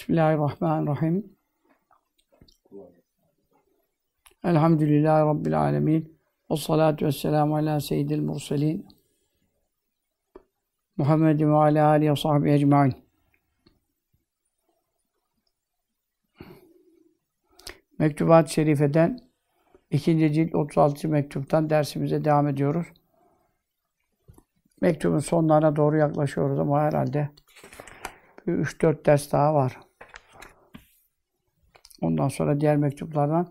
Bismillahirrahmanirrahim. Elhamdülillahi Rabbil alemin. Ve salatu ve selamu ala seyyidil murselin. Muhammedin ve ala alihi ve sahbihi ecmain. Mektubat-ı Şerife'den ikinci cilt 36. mektuptan dersimize devam ediyoruz. Mektubun sonlarına doğru yaklaşıyoruz ama herhalde 3-4 ders daha var. Ondan sonra diğer mektuplardan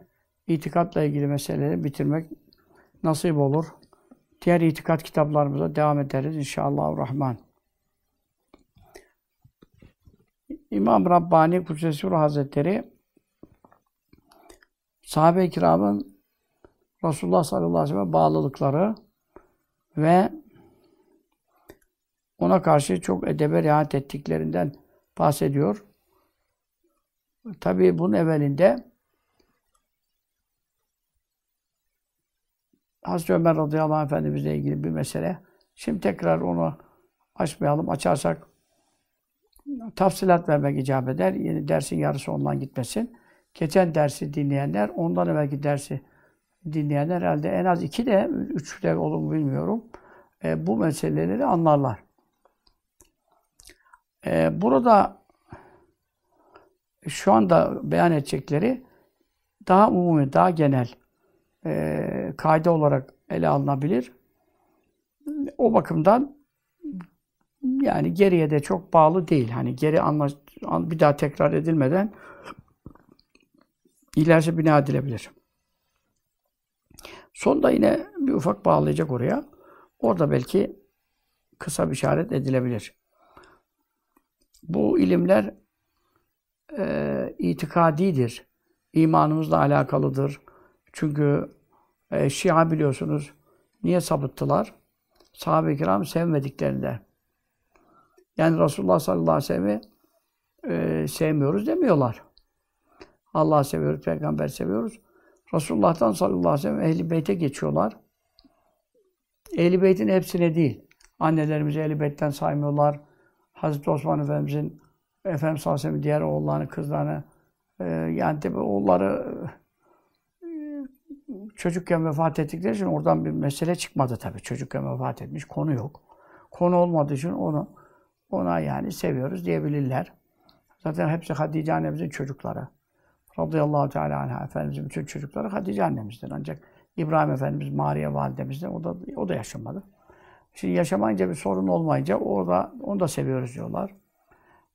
itikatla ilgili meseleleri bitirmek nasip olur. Diğer itikat kitaplarımıza devam ederiz inşallah rahman. İmam Rabbani Kudsesur Hazretleri sahabe-i kiramın Resulullah sallallahu aleyhi ve sellem bağlılıkları ve ona karşı çok edebe riayet ettiklerinden bahsediyor. Tabii bunun evvelinde Hazreti Ömer radıyallahu anh efendimizle ilgili bir mesele. Şimdi tekrar onu açmayalım. Açarsak tafsilat vermek icap eder. Yeni dersin yarısı ondan gitmesin. Geçen dersi dinleyenler, ondan evvelki dersi dinleyenler herhalde en az iki de, üç de olur mu bilmiyorum. E, bu meseleleri anlarlar. E, burada şu anda beyan edecekleri daha umumi, daha genel e, kaide olarak ele alınabilir. O bakımdan yani geriye de çok bağlı değil. Hani geri anlaş, bir daha tekrar edilmeden ilerisi bina edilebilir. Sonda yine bir ufak bağlayacak oraya. Orada belki kısa bir işaret edilebilir. Bu ilimler e, itikadidir. İmanımızla alakalıdır. Çünkü e, Şia biliyorsunuz niye sapıttılar? Sahabe-i kiram sevmediklerinden. Yani Resulullah sallallahu aleyhi ve sellem'i e, sevmiyoruz demiyorlar. Allah'ı seviyoruz, peygamber seviyoruz. Resulullah'tan sallallahu aleyhi ve sellem ehli beyte geçiyorlar. Ehli beytin hepsine değil. Annelerimizi ehli beytten saymıyorlar. Hazreti Osman Efendimizin Efendimiz sallallahu aleyhi diğer oğullarını, kızlarını e, yani tabi oğulları e, çocukken vefat ettikleri için oradan bir mesele çıkmadı tabi. Çocukken vefat etmiş, konu yok. Konu olmadığı için onu ona yani seviyoruz diyebilirler. Zaten hepsi Hatice annemizin çocukları. Radıyallahu Teala anha Efendimizin bütün çocukları Hatice annemizden. Ancak İbrahim Efendimiz, Mariye validemizden o da o da yaşamadı. Şimdi yaşamayınca bir sorun olmayınca o da onu da seviyoruz diyorlar.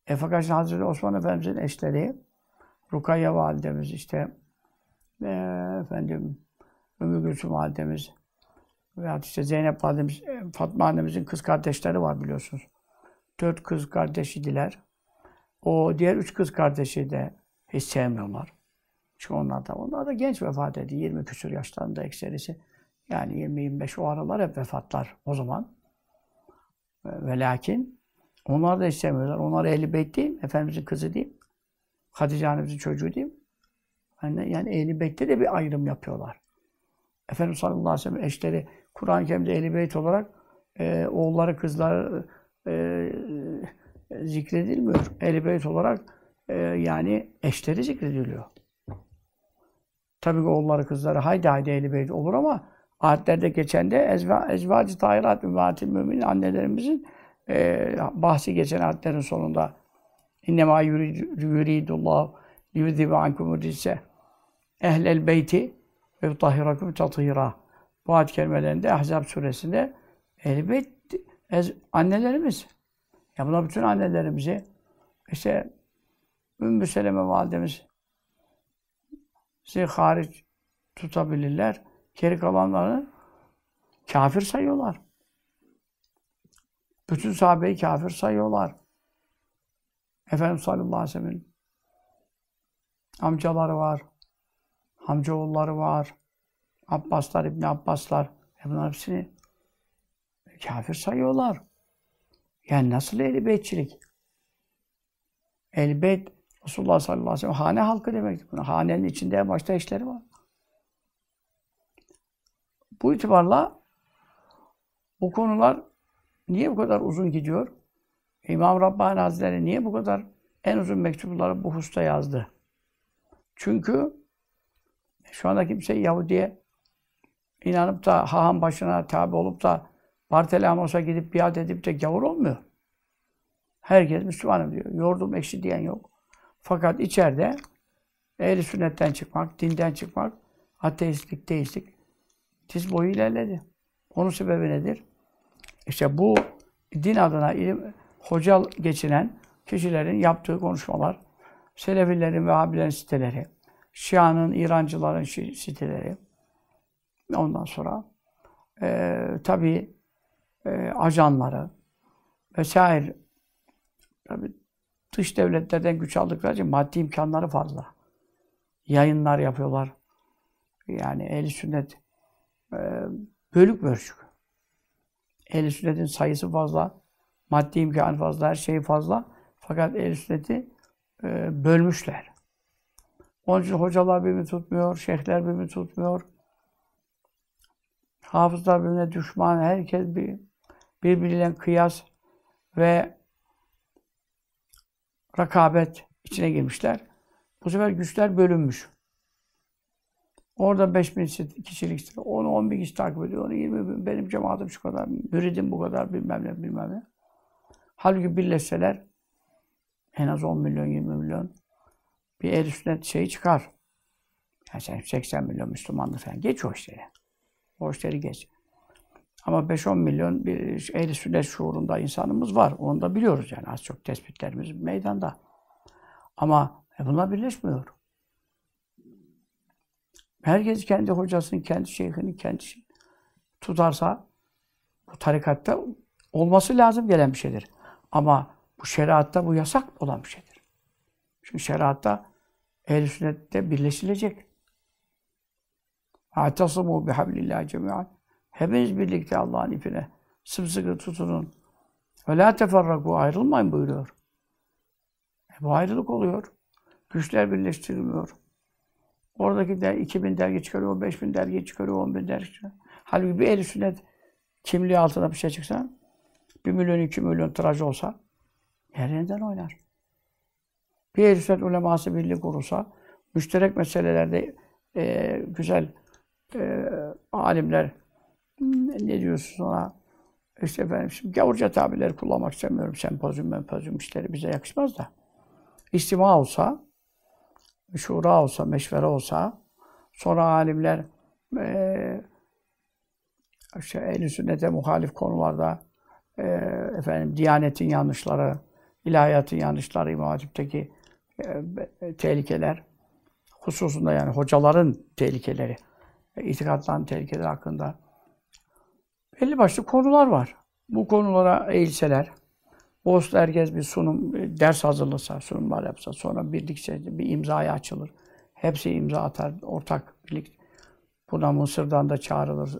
E fakat Hazreti Osman Efendimizin eşleri Rukayye validemiz işte e, efendim Ümmü Gülsüm validemiz veya işte Zeynep validemiz, e, Fatma annemizin kız kardeşleri var biliyorsunuz. Dört kız kardeşidiler. O diğer üç kız kardeşi de hiç sevmiyorlar. Çünkü onlar da, onlar da genç vefat etti. 20 küsur yaşlarında ekserisi. Yani 20-25 o aralar hep vefatlar o zaman. Ve lakin onlar da istemiyorlar. Onlar ehli beyt değil, Efendimizin kızı değil. Hatice annemizin çocuğu değil. Yani, yani ehli de bir ayrım yapıyorlar. Efendimiz sallallahu aleyhi ve sellem eşleri Kur'an-ı Kerim'de ehli beyt olarak e, oğulları, kızları e, zikredilmiyor. Ehli beyt olarak e, yani eşleri zikrediliyor. Tabii ki oğulları, kızları haydi haydi ehli beyt olur ama ayetlerde geçen de ezva, ezvacı tahirat ümmatil mümin annelerimizin e, bahsi geçen ayetlerin sonunda İnnemâ yuridullah yudhibe ankum rise ehlel beyti ve yutahhirakum tathira. Bu ayet kelimelerinde Ahzab suresinde ehl beyt annelerimiz. Ya buna bütün annelerimizi işte Ümmü Seleme validemiz sizi hariç tutabilirler. Geri kalanları kafir sayıyorlar. Bütün sahabeyi kafir sayıyorlar. Efendimiz sallallahu aleyhi ve sellem'in amcaları var, amcaoğulları var, Abbaslar, İbni Abbaslar, bunların hepsini kafir sayıyorlar. Yani nasıl ehl beytçilik? ehl beyt Resulullah sallallahu aleyhi ve sellem hane halkı demektir. Buna hanenin içinde başta eşleri var. Bu itibarla bu konular niye bu kadar uzun gidiyor? İmam Rabbani Hazretleri niye bu kadar en uzun mektupları bu hususta yazdı. Çünkü şu anda kimse Yahudi'ye inanıp da haham başına tabi olup da Bartelamos'a gidip biat edip de gavur olmuyor. Herkes Müslümanım diyor. Yordum ekşi diyen yok. Fakat içeride ehli sünnetten çıkmak, dinden çıkmak, ateistlik, deistlik diz boyu ilerledi. Onun sebebi nedir? İşte bu din adına ilim, hocal geçinen kişilerin yaptığı konuşmalar, Selefilerin, Vehhabilerin siteleri, Şia'nın, İrancıların siteleri, ondan sonra e, tabii e, ajanları vesaire tabii dış devletlerden güç aldıkları için maddi imkanları fazla. Yayınlar yapıyorlar. Yani ehl sünnet e, bölük bölçük. Ehl sünnetin sayısı fazla, maddi imkanı fazla, her şeyi fazla. Fakat ehl sünneti e, bölmüşler. Onun için hocalar birbirini tutmuyor, şeyhler birbirini tutmuyor. Hafızlar birbirine düşman, herkes bir birbiriyle kıyas ve rakabet içine girmişler. Bu sefer güçler bölünmüş. Orada 5 bin kişilik, onu 10 bin kişi takip ediyor, onu 20 bin, benim cemaatim şu kadar, müridim bu kadar, bilmem ne, bilmem ne. Halbuki birleşseler en az 10 milyon, 20 milyon bir el üstüne şey çıkar. Yani sen 80 milyon Müslümanlık falan. Geç o işleri. O işleri geç. Ama 5-10 milyon bir ehl sünnet şuurunda insanımız var. Onu da biliyoruz yani. Az çok tespitlerimiz meydanda. Ama e bunlar birleşmiyor. Herkes kendi hocasını, kendi şeyhini, kendi şey tutarsa bu tarikatta olması lazım gelen bir şeydir. Ama bu şeriatta bu yasak olan bir şeydir. Çünkü şeriatta ehl sünnette birleşilecek. Atasimu bihablillahi cemi'an. Hepiniz birlikte Allah'ın ipine sımsıkı tutunun. La teferraku ayrılmayın buyuruyor. E bu ayrılık oluyor. Güçler birleştirilmiyor. Oradaki de 2000 dergi çıkarıyor, 5000 dergi çıkarıyor, 10 bin dergi çıkarıyor. Halbuki bir el sünnet kimliği altında bir şey çıksa, 1 milyon, 2 milyon tiraj olsa, yerinden oynar. Bir el sünnet uleması birliği kurulsa, müşterek meselelerde e, güzel e, alimler ne diyorsun ona? İşte efendim şimdi gavurca tabirleri kullanmak istemiyorum. Sempozyum, mempozyum işleri bize yakışmaz da. İstima olsa, şura olsa, meşvere olsa, sonra alimler e, işte ehl sünnete muhalif konularda e, efendim Diyanetin yanlışları, ilahiyatın yanlışları, İmam Hatip'teki e, tehlikeler hususunda yani hocaların tehlikeleri, e, itikatların tehlikeleri hakkında belli başlı konular var. Bu konulara eğilseler, Bosna herkes bir sunum, e, ders hazırlasa, sunumlar yapsa, sonra birlikte bir imzaya açılır. Hepsi imza atar, ortak birlik. Buna Mısır'dan da çağrılır.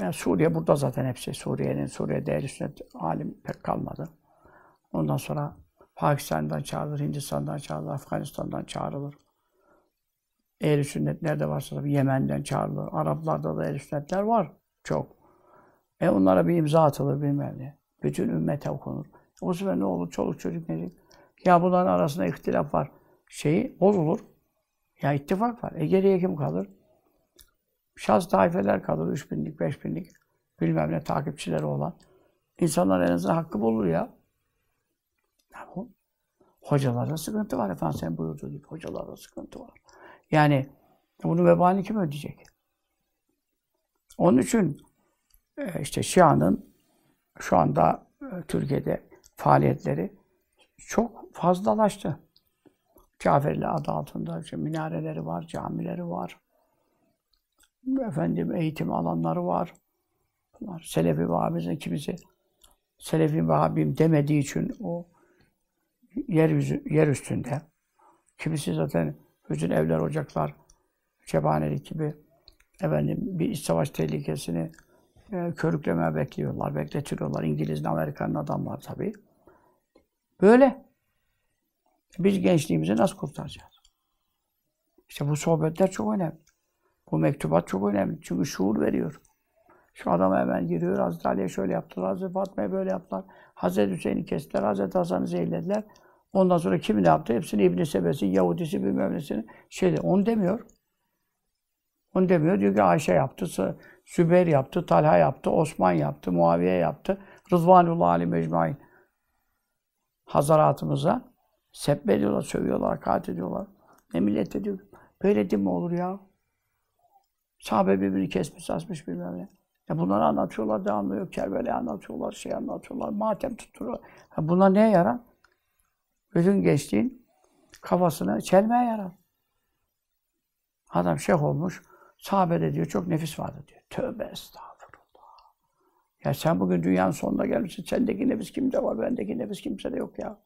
Yani Suriye burada zaten hepsi. Suriye'nin, Suriye'de el sünnet alim pek kalmadı. Ondan sonra Pakistan'dan çağrılır, Hindistan'dan çağrılır, Afganistan'dan çağrılır. Ehl-i sünnet nerede varsa tabii Yemen'den çağrılır. Araplarda da ehl sünnetler var. Çok. E onlara bir imza atılır bilmem ne. Bütün ümmete okunur. O zaman ne olur? Çoluk çocuk ne Ya bunların arasında ihtilaf var. Şeyi bozulur. Ya ittifak var. E geriye kim kalır? Şaz taifeler kalır. Üç binlik, beş binlik bilmem ne takipçileri olan. İnsanlar en azından hakkı bulur ya. ya bu, hocalarda sıkıntı var. Efendim sen buyurduğu gibi hocalarda sıkıntı var. Yani bunu vebalini kim ödeyecek? Onun için e, işte Şia'nın şu anda e, Türkiye'de faaliyetleri çok fazlalaştı. Caferli adı altında işte minareleri var, camileri var. Efendim eğitim alanları var. Bunlar Selefi Vahabimizin kimisi Selefi Vahabim demediği için o yeryüzü, yer üstünde. Kimisi zaten bütün evler, ocaklar, cephanelik gibi efendim bir iç savaş tehlikesini e, körüklemeye bekliyorlar, bekletiyorlar. İngiliz'in, Amerikan'ın adamlar tabii. Böyle. Biz gençliğimizi nasıl kurtaracağız? İşte bu sohbetler çok önemli. Bu mektubat çok önemli. Çünkü şuur veriyor. Şu adam hemen giriyor. Hazreti Ali'ye şöyle yaptılar. Hazreti Fatma'ya böyle yaptılar. Hazreti Hüseyin'i kestiler. Hazreti Hasan'ı zehirlediler. Ondan sonra kim ne yaptı? Hepsini İbn Sebesi, Yahudisi bilmem nesini şeyde. Onu demiyor. Onu demiyor. Diyor ki Ayşe yaptı, Sübeyr yaptı, Talha yaptı, Osman yaptı, Muaviye yaptı. Rızvanullah Ali Mecmain. Hazaratımıza sebbediyorlar, ediyorlar, sövüyorlar, hakaret ediyorlar. Ne millet ediyor. Böyle değil mi olur ya? Sahabe birbirini kesmiş, asmış bilmem ne. Ya bunları anlatıyorlar, devamlı yok. Kerbela'yı anlatıyorlar, şey anlatıyorlar, matem tutturuyor. Ha bunlar neye yarar? Bütün geçtiğin kafasını çelmeye yarar. Adam şeyh olmuş, sahabede diyor çok nefis vardı diyor. Tövbe estağfurullah. Ya sen bugün dünyanın sonuna gelmişsin. Sendeki nefis kimde var, bendeki nefis kimsede yok ya.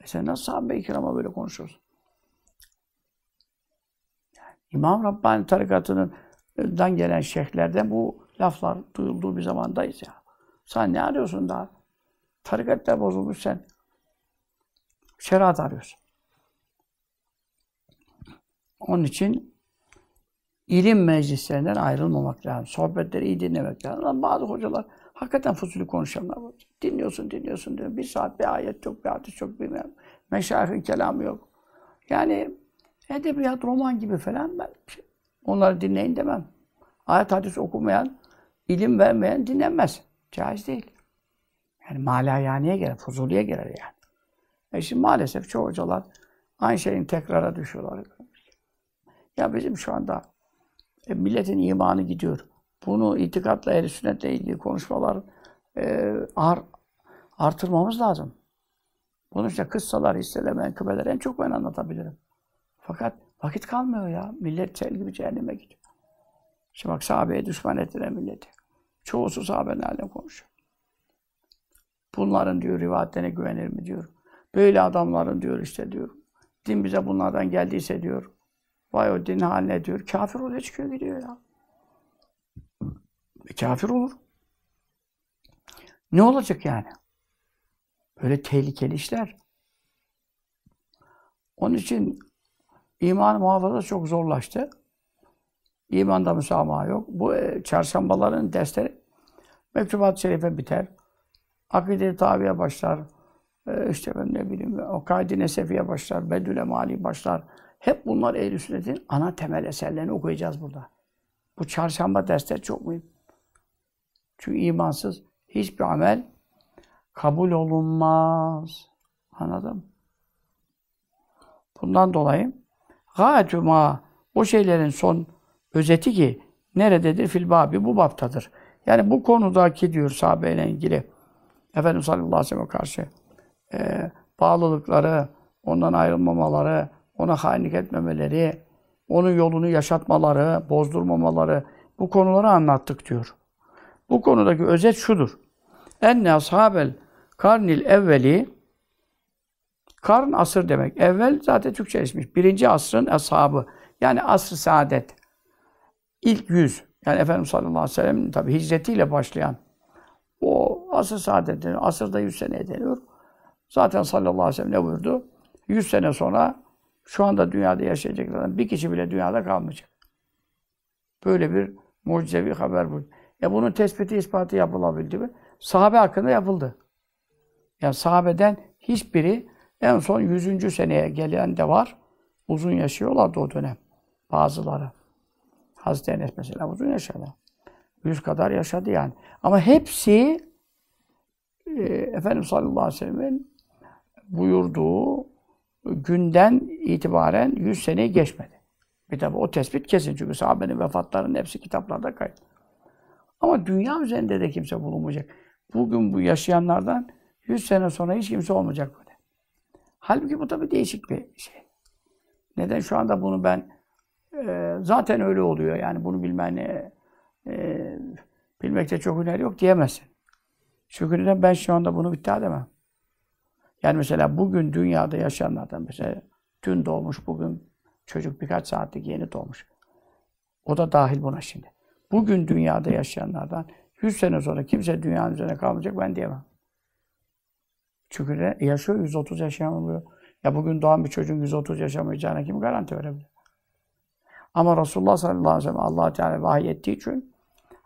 E sen nasıl sahabe-i kirama böyle konuşuyorsun? İmam Rabbani tarikatının dan gelen şeyhlerden bu laflar duyulduğu bir zamandayız ya. Sen ne arıyorsun daha? Tarikatlar bozulmuş sen. Şeriat arıyorsun. Onun için ilim meclislerinden ayrılmamak lazım. Sohbetleri iyi dinlemek lazım. Ama bazı hocalar hakikaten fusulü konuşanlar var. Dinliyorsun, dinliyorsun diyor. Bir saat bir ayet yok, bir hadis yok, bilmem. Meşayihin kelamı yok. Yani edebiyat, roman gibi falan ben onları dinleyin demem. Ayet hadis okumayan, ilim vermeyen dinlenmez. Caiz değil. Yani malayaniye gelir, fuzuliye gelir yani. E şimdi maalesef çoğu hocalar aynı şeyin tekrara düşüyorlar. Ya bizim şu anda e, milletin imanı gidiyor. Bunu itikatla, ehl sünnetle ilgili konuşmalar e, ar, artırmamız lazım. Bunun işte kıssalar, hisseler, menkıbeler en çok ben anlatabilirim. Fakat vakit kalmıyor ya. Millet sel gibi cehenneme gidiyor. Şimdi bak sahabeye düşman ettiler milleti. Çoğusu sahabenin haline konuşuyor. Bunların diyor rivayetlerine güvenir mi diyor. Böyle adamların diyor işte diyor. Din bize bunlardan geldiyse diyor. Vay o din haline diyor. Kafir oluyor çıkıyor gidiyor ya. E, kafir olur. Ne olacak yani? Böyle tehlikeli işler. Onun için iman muhafaza çok zorlaştı. İmanda müsamaha yok. Bu e, çarşambaların dersleri mektubat-ı şerife biter. Akide-i tabiye başlar. E, işte ben ne bileyim, o kaid-i nesefiye başlar. Bedül mali başlar. Hep bunlar ehl sünnetin ana temel eserlerini okuyacağız burada. Bu çarşamba dersler çok mühim. Çünkü imansız hiçbir amel kabul olunmaz. Anladın Bundan dolayı gâetü o şeylerin son özeti ki nerededir? Fil babi bu baptadır. Yani bu konudaki diyor sahabeyle ilgili Efendimiz sallallahu aleyhi ve sellem'e karşı e, bağlılıkları, ondan ayrılmamaları, ona hainlik etmemeleri, onun yolunu yaşatmaları, bozdurmamaları bu konuları anlattık diyor. Bu konudaki özet şudur. Enne ashabel karnil evveli karn asır demek. Evvel zaten Türkçe ismiş. Birinci asrın ashabı. Yani asr saadet. İlk yüz. Yani Efendimiz sallallahu aleyhi ve sellem tabi hicretiyle başlayan o asr saadetini asırda yüz sene ediliyor. Zaten sallallahu aleyhi ve sellem ne buyurdu? Yüz sene sonra şu anda dünyada yaşayacaklardan bir kişi bile dünyada kalmayacak. Böyle bir mucizevi haber bu. E bunun tespiti, ispatı yapılabildi mi? Sahabe hakkında yapıldı. Yani sahabeden hiçbiri en son 100. seneye gelen de var. Uzun yaşıyorlardı o dönem. Bazıları. Hazreti Enes mesela uzun yaşadı. Yüz kadar yaşadı yani. Ama hepsi e, Efendimiz sallallahu aleyhi ve sellem'in buyurduğu günden itibaren 100 seneyi geçmedi. Bir tabi o tespit kesin çünkü sahabenin vefatlarının hepsi kitaplarda kayıt. Ama dünya üzerinde de kimse bulunmayacak. Bugün bu yaşayanlardan 100 sene sonra hiç kimse olmayacak böyle. Halbuki bu tabi değişik bir şey. Neden şu anda bunu ben e, zaten öyle oluyor yani bunu bilmen e, e, bilmekte çok hüner yok diyemezsin. Çünkü neden ben şu anda bunu iddia edemem. Yani mesela bugün dünyada yaşayanlardan mesela dün doğmuş bugün çocuk birkaç saatlik yeni doğmuş. O da dahil buna şimdi. Bugün dünyada yaşayanlardan 100 sene sonra kimse dünyanın üzerine kalmayacak ben diyemem. Çünkü ne? yaşıyor 130 yaşayamıyor. Ya bugün doğan bir çocuğun 130 yaşamayacağına kim garanti verebilir? Ama Resulullah sallallahu aleyhi ve sellem allah Teala vahiy ettiği için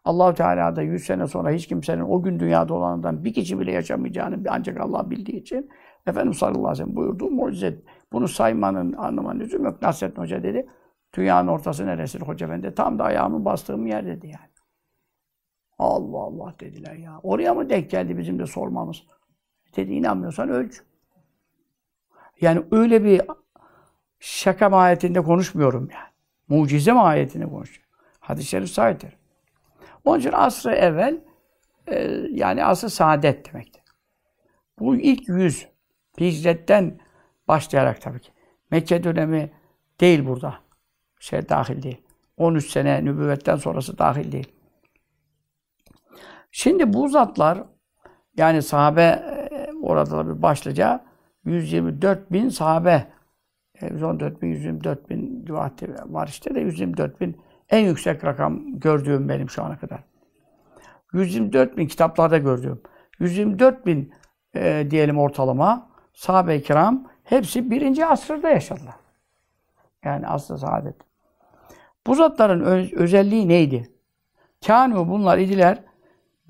Allahu Teala da 100 sene sonra hiç kimsenin o gün dünyada olanından bir kişi bile yaşamayacağını ancak Allah bildiği için Efendimiz sallallahu aleyhi ve sellem buyurduğu mucize. Bunu saymanın anlamanın lüzum yok. Nasrettin Hoca dedi. Dünyanın ortası neresi Hoca Efendi? Tam da ayağımı bastığım yer dedi yani. Allah Allah dediler ya. Oraya mı denk geldi bizim de sormamız? Dedi inanmıyorsan ölç. Yani öyle bir şaka mahiyetinde konuşmuyorum yani. Mucize mahiyetinde konuşuyorum. Hadis-i şerif sahiptir. Onun için asrı evvel e, yani asrı saadet demektir. Bu ilk yüz hicretten başlayarak tabii ki. Mekke dönemi değil burada. Şey dahil değil. 13 sene nübüvvetten sonrası dahil değil. Şimdi bu zatlar yani sahabe e, orada da bir başlıca 124 bin sahabe 114 bin, 124 bin rivayeti var işte de 124 bin en yüksek rakam gördüğüm benim şu ana kadar. 124 bin kitaplarda gördüğüm. 124 bin e, diyelim ortalama sahabe-i kiram hepsi birinci asırda yaşadılar. Yani asr saadet. Bu zatların öz, özelliği neydi? Kânû bunlar idiler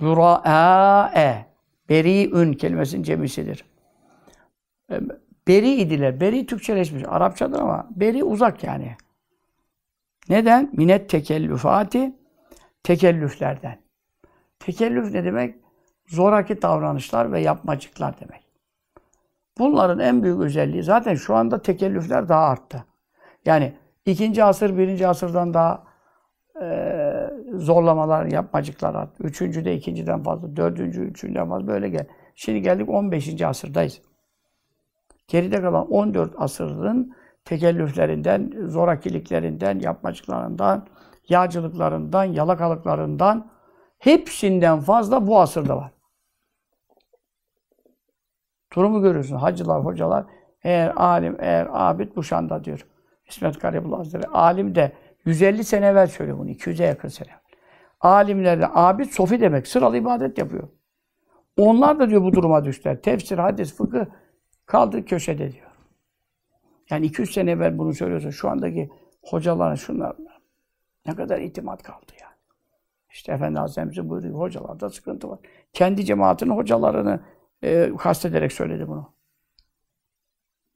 burâ'e beri'ün kelimesinin cemisidir. E, beri idiler. Beri Türkçeleşmiş. Arapçadır ama beri uzak yani. Neden? Minet tekellüfati tekellüflerden. Tekellüf ne demek? Zoraki davranışlar ve yapmacıklar demek. Bunların en büyük özelliği zaten şu anda tekellüfler daha arttı. Yani ikinci asır, birinci asırdan daha e, zorlamalar, yapmacıklar arttı. Üçüncü de ikinciden fazla, dördüncü, üçüncüden fazla böyle gel. Şimdi geldik 15. asırdayız. Geride kalan 14 asırın tekellüflerinden, zorakiliklerinden, yapmacıklarından, yağcılıklarından, yalakalıklarından hepsinden fazla bu asırda var. Durumu görüyorsun. Hacılar, hocalar eğer alim, eğer abid bu şanda diyor. İsmet Garibullah Hazretleri. Alim de 150 sene evvel söylüyor bunu. 200'e yakın sene. Alimlerle abid sofi demek. Sıralı ibadet yapıyor. Onlar da diyor bu duruma düştüler. Tefsir, hadis, fıkıh kaldı köşede diyor. Yani 200 sene evvel bunu söylüyorsa şu andaki hocaların şunlar ne kadar itimat kaldı yani. İşte Efendi Hazretleri buyuruyor hocalarda sıkıntı var. Kendi cemaatinin hocalarını e, kastederek söyledi bunu.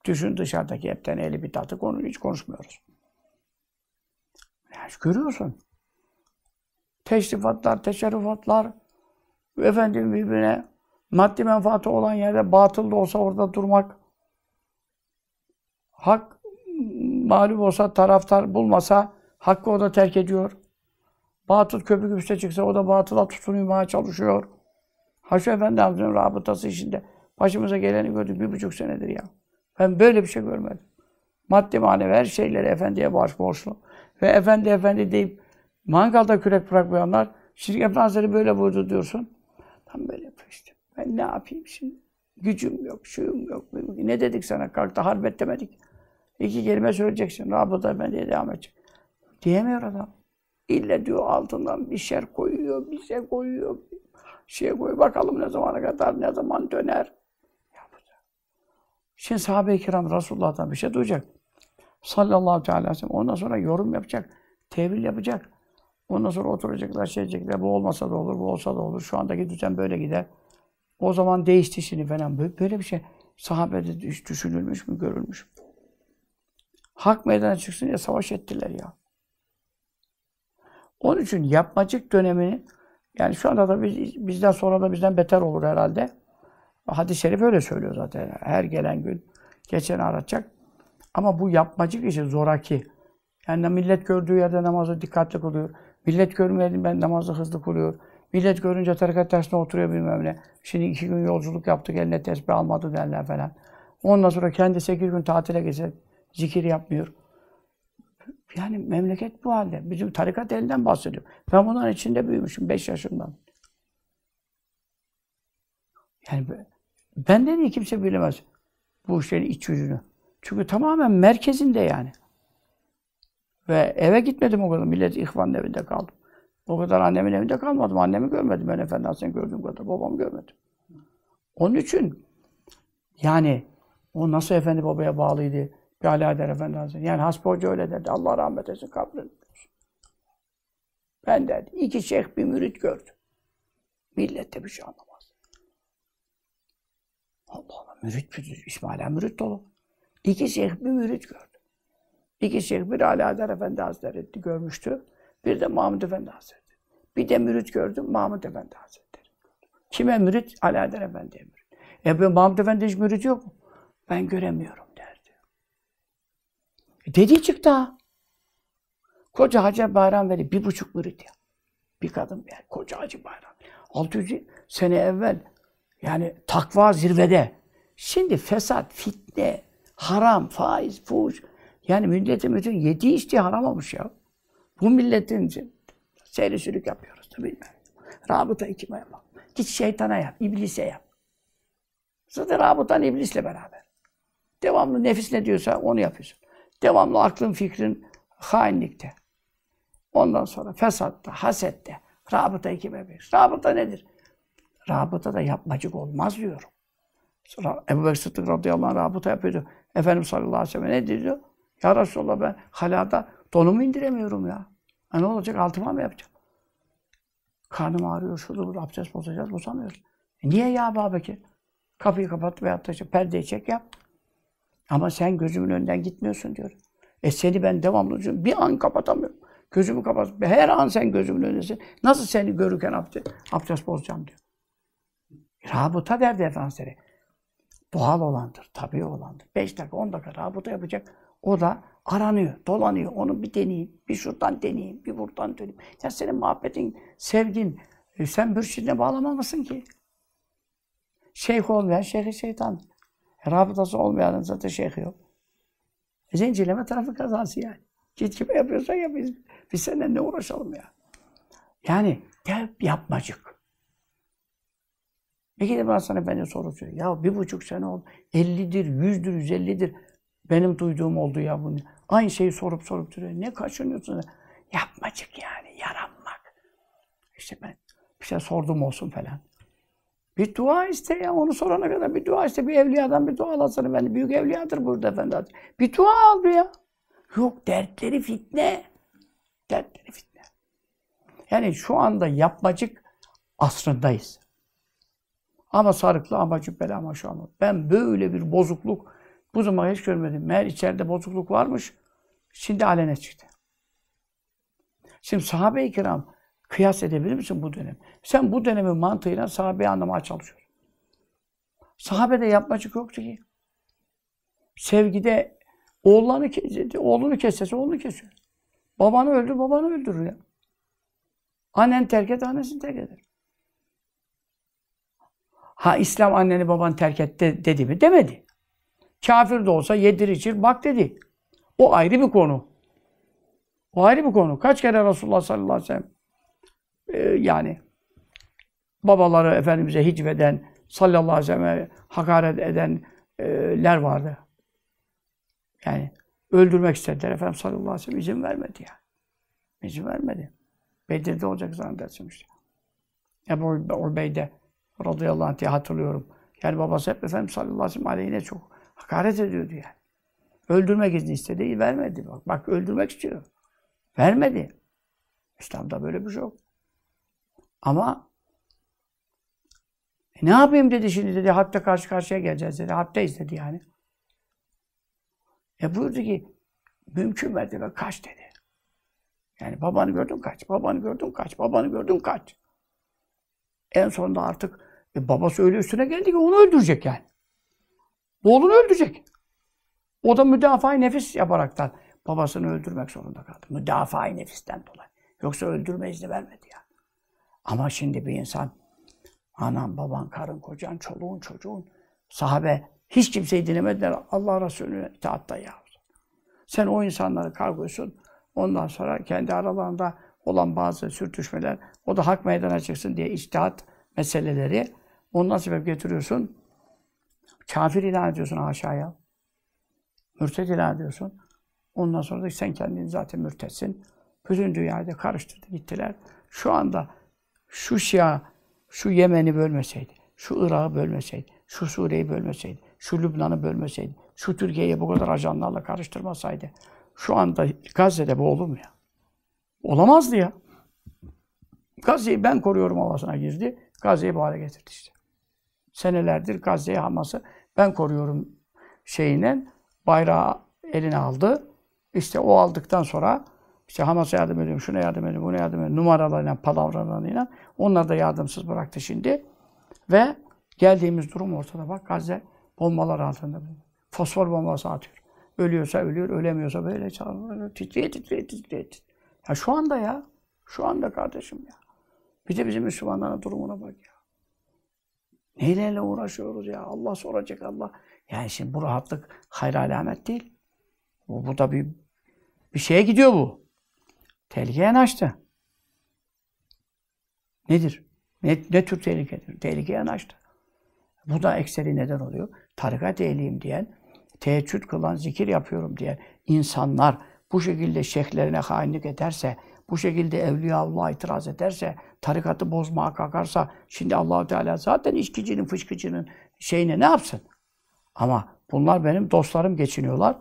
Düşün dışarıdaki hepten eli bir tatı konu hiç konuşmuyoruz. Yani görüyorsun. Teşrifatlar, teşerrufatlar, efendim birbirine maddi menfaati olan yerde batıl da olsa orada durmak, hak mağlup olsa, taraftar bulmasa hakkı o da terk ediyor. Batıl köpük üste çıksa o da batıla tutunmaya çalışıyor. Haşu Efendi Hazretleri'nin rabıtası içinde başımıza geleni gördük bir buçuk senedir ya. Ben böyle bir şey görmedim. Maddi manevi her şeyleri Efendi'ye baş borçlu. Ve Efendi Efendi deyip mangalda kürek bırakmayanlar şimdi Efendi böyle buyurdu diyorsun. Tam böyle yapıyor işte. Ben ne yapayım şimdi? Gücüm yok, şuyum yok. Ne dedik sana? Kalktı harbet demedik. İki kelime söyleyeceksin. Rabıta Efendi'ye devam edecek. Diyemiyor adam. İlle diyor altından bir şer koyuyor, bir şey koyuyor, bir şey koyuyor. Bakalım ne zamana kadar, ne zaman döner. Şimdi sahabe-i kiram Resulullah'tan bir şey duyacak. Sallallahu aleyhi ve sellem. Ondan sonra yorum yapacak. Tevil yapacak. Ondan sonra oturacaklar, şey diyecekler. Bu olmasa da olur, bu olsa da olur. Şu andaki düzen böyle gider. O zaman değişti şimdi falan. Böyle bir şey sahabede düşünülmüş mü, görülmüş mü? Hak meydana çıksın diye savaş ettiler ya. Onun için yapmacık dönemini yani şu anda da biz, bizden sonra da bizden beter olur herhalde. Hadis-i şerif öyle söylüyor zaten. Her gelen gün geçeni aratacak. Ama bu yapmacık işi zoraki. Yani millet gördüğü yerde namazı dikkatli kılıyor. Millet görmeyeli ben namazı hızlı kılıyor. Millet görünce tarikat dersine oturuyor bilmem ne. Şimdi iki gün yolculuk yaptık eline tesbih almadı derler falan. Ondan sonra kendi sekiz gün tatile geçer. Zikir yapmıyor. Yani memleket bu halde. Bizim tarikat elinden bahsediyor. Ben bunların içinde büyümüşüm beş yaşımdan. Yani benden iyi kimse bilemez bu işlerin iç yüzünü. Çünkü tamamen merkezinde yani. Ve eve gitmedim o kadar. Millet ihvanın evinde kaldım. O kadar annemin evinde kalmadım. Annemi görmedim ben Efendi Hasan'ı gördüğüm kadar. Babamı görmedim. Onun için yani o nasıl Efendi babaya bağlıydı? Bir Ali Adel Efendi Hazretleri. Yani Hasbi öyle derdi. Allah rahmet etsin kabrini. Ben dedi, iki şeyh bir mürit gördüm. Millet de bir şey anlamaz. Allah Allah, mürit mürit, İsmail'e mürit dolu. İki şeyh bir mürit gördü. İki şeyh, bir Adar Efendi Hazretleri görmüştü. Bir de Mahmud Efendi Hazretleri. Bir de mürit gördüm, Mahmud Efendi Hazretleri. Kime mürit? Adar Efendi'ye mürit. E ben Mahmud Efendi hiç mürit yok mu? Ben göremiyorum dediği çıktı ha. Koca Hacı Bayram Veli bir buçuk mürit ya. Bir kadın yani koca Hacı Bayram. 600 sene evvel yani takva zirvede. Şimdi fesat, fitne, haram, faiz, fuhuş. Yani milletin bütün yediği içtiği haram olmuş ya. Bu milletin seyri sürük yapıyoruz da bilmem. Rabıta kime yapalım? Git şeytana yap, iblise yap. Zaten rabıtan iblisle beraber. Devamlı nefis ne diyorsa onu yapıyorsun. Devamlı aklın, fikrin hainlikte. Ondan sonra fesatta, hasette, rabıta kime verir? Rabıta nedir? Rabıta da yapmacık olmaz diyorum. Ebu Bekir Sıddık radıyallahu anh rabıta yapıyordu. Efendimiz sallallahu aleyhi ve sellem ne diyor? Ya Resulallah ben halada donumu indiremiyorum ya. Ha, ne olacak? Altıma mı yapacağım? Karnım ağrıyor, şurada burada abdest bozacağız, bozamıyoruz. E niye ya Ebu Bekir? Kapıyı kapat veyahut da işte perdeyi çek yap. Ama sen gözümün önünden gitmiyorsun diyor. E seni ben devamlı bir an kapatamıyorum. Gözümü kapat. Her an sen gözümün önündesin. Nasıl seni görürken abdest, abdest bozacağım diyor. Rabıta derdi Efendimiz Doğal olandır, tabii olandır. Beş dakika, on dakika rabıta yapacak. O da aranıyor, dolanıyor. Onu bir deneyeyim, bir şuradan deneyeyim, bir buradan deneyeyim. Ya senin muhabbetin, sevgin, e, sen mürşidine bağlamamışsın ki. Şeyh olmayan şeyhi şeytan. Rabıtası olmayanın zaten şeyhi yok. E, zincirleme trafik kazası yani. Git kime yapıyorsan yap. Biz, biz seninle ne uğraşalım ya. Yani hep yapmacık. Peki de ben sana beni soruyor. Ya bir buçuk sene oldu. 50'dir, 100'dür, 150'dir. Benim duyduğum oldu ya bunu. Aynı şeyi sorup sorup duruyor. Ne kaçınıyorsun? Yapmacık yani, yaranmak. İşte ben bir şey sordum olsun falan. Bir dua iste ya, onu sorana kadar bir dua iste. Bir evliyadan bir dua alasını. Ben büyük evliyadır burada efendi. Bir dua al ya. Yok, dertleri fitne. Dertleri fitne. Yani şu anda yapmacık asrındayız. Ama sarıklı ama cübbeli ama şu an. Ben böyle bir bozukluk bu zaman hiç görmedim. Meğer içeride bozukluk varmış. Şimdi alene çıktı. Şimdi sahabe-i kiram kıyas edebilir misin bu dönem? Sen bu dönemin mantığıyla sahabeyi anlamaya çalışıyorsun. Sahabede yapmacık yoktu ki. Sevgide oğullarını, oğlunu kessese oğlunu kesiyor. Babanı öldür, babanı öldürür ya. Annen terk et, annesini terk eder. Ha İslam anneni babanı terk et de, dedi mi? Demedi. Kafir de olsa yedir içir bak dedi. O ayrı bir konu. O ayrı bir konu. Kaç kere Resulullah sallallahu aleyhi ve sellem e, yani babaları Efendimiz'e hicveden, sallallahu aleyhi ve sellem hakaret edenler vardı. Yani öldürmek istediler. Efendimiz sallallahu aleyhi ve sellem izin vermedi yani. İzin vermedi. Bedir'de olacak zannedersin işte. Ebu Ubeyde radıyallahu anh diye hatırlıyorum. Yani babası hep Efendimiz sallallahu aleyhi ve sellem aleyhine çok hakaret ediyordu yani. Öldürmek izni istedi, vermedi. Bak, bak öldürmek istiyor. Vermedi. İslam'da böyle bir şey yok. Ama e ne yapayım dedi şimdi dedi. Hatta karşı karşıya geleceğiz dedi. Hattayız dedi yani. E buyurdu ki mümkün mertebe kaç dedi. Yani babanı gördün kaç, babanı gördün kaç, babanı gördün kaç. En sonunda artık e, babası öyle üstüne geldi ki onu öldürecek yani. Oğlunu öldürecek. O da müdafaa nefis yaparaktan babasını öldürmek zorunda kaldı. Müdafaa nefisten dolayı. Yoksa öldürme izni vermedi ya. Ama şimdi bir insan anan, baban, karın, kocan, çoluğun, çocuğun, sahabe hiç kimseyi dinlemediler. Allah Resulü'ne itaatta ya. Sen o insanları kargoysun. Ondan sonra kendi aralarında olan bazı sürtüşmeler, o da hak meydana çıksın diye içtihat meseleleri ondan sebep getiriyorsun. Kafir ilan ediyorsun aşağıya. Mürted ilan ediyorsun. Ondan sonra da sen kendini zaten mürtetsin. Bütün dünyayı karıştırdı gittiler. Şu anda şu Şia, şu Yemen'i bölmeseydi, şu Irak'ı bölmeseydi, şu Suriye'yi bölmeseydi, şu Lübnan'ı bölmeseydi, şu Türkiye'yi bu kadar ajanlarla karıştırmasaydı, şu anda Gazze'de bu olur mu ya? Olamazdı ya. Gazze'yi ben koruyorum havasına girdi. Gazze'yi bu hale getirdi işte. Senelerdir Gazze'yi Hamas'ı ben koruyorum şeyine bayrağı eline aldı. İşte o aldıktan sonra işte Hamas'a yardım ediyorum, şuna yardım ediyorum, buna yardım ediyorum. Numaralarıyla, palavralarıyla. Onlar da yardımsız bıraktı şimdi. Ve geldiğimiz durum ortada. Bak Gazze bombalar altında. Fosfor bombası atıyor. Ölüyorsa ölüyor, ölemiyorsa böyle çağırıyor. Titriye titriye titriye. Ya şu anda ya. Şu anda kardeşim ya. Bir de bizim Müslümanların durumuna bak ya. Neylerle uğraşıyoruz ya? Allah soracak Allah. Yani şimdi bu rahatlık hayır alamet değil. Bu, bu da bir, bir şeye gidiyor bu. Tehlikeye yanaştı. Nedir? Ne, ne tür tehlikedir? Tehlikeye yanaştı. Bu da ekseri neden oluyor? Tarikat ehliyim diyen, teheccüd kılan, zikir yapıyorum diyen insanlar bu şekilde şeyhlerine hainlik ederse, bu şekilde Evliyaullah'a itiraz ederse, tarikatı bozmaya kalkarsa, şimdi Allahu Teala zaten içkicinin, fışkıcının şeyine ne yapsın? Ama bunlar benim dostlarım geçiniyorlar.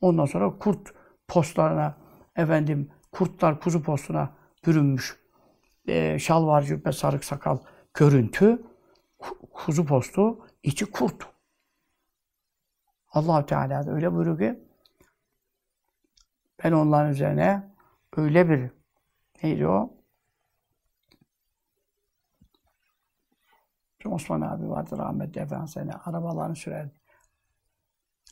Ondan sonra kurt postlarına, efendim kurtlar kuzu postuna bürünmüş. E, şalvar cübbe, sarık sakal görüntü, kuzu postu, içi kurt. allah Teala da öyle buyuruyor ki ben onların üzerine öyle bir neydi o? Osman abi vardı rahmetli efendimiz. Arabalarını sürerdi.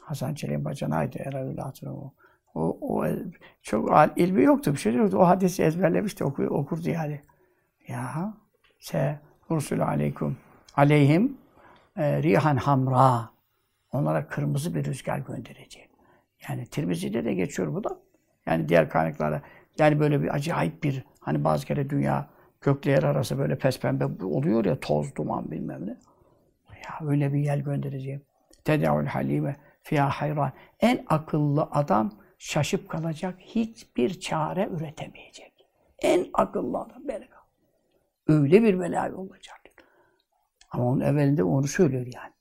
Hasan Çelik'in bacanaydı herhalde hatırlıyorum. O, o çok ilmi yoktu, bir şey yoktu. O hadisi ezberlemişti, oku, okurdu yani. Ya se Rusul aleykum aleyhim e, rihan hamra. Onlara kırmızı bir rüzgar göndereceğim. Yani Tirmizi'de de geçiyor bu da. Yani diğer kaynaklarda yani böyle bir acayip bir hani bazı kere dünya gökle yer arası böyle pembe oluyor ya toz, duman bilmem ne. Ya öyle bir yel göndereceğim. Tedavül halime fiyâ hayran. En akıllı adam şaşıp kalacak, hiçbir çare üretemeyecek. En akıllı adam böyle. Öyle bir bela olacak. Ama onun evvelinde onu söylüyor yani.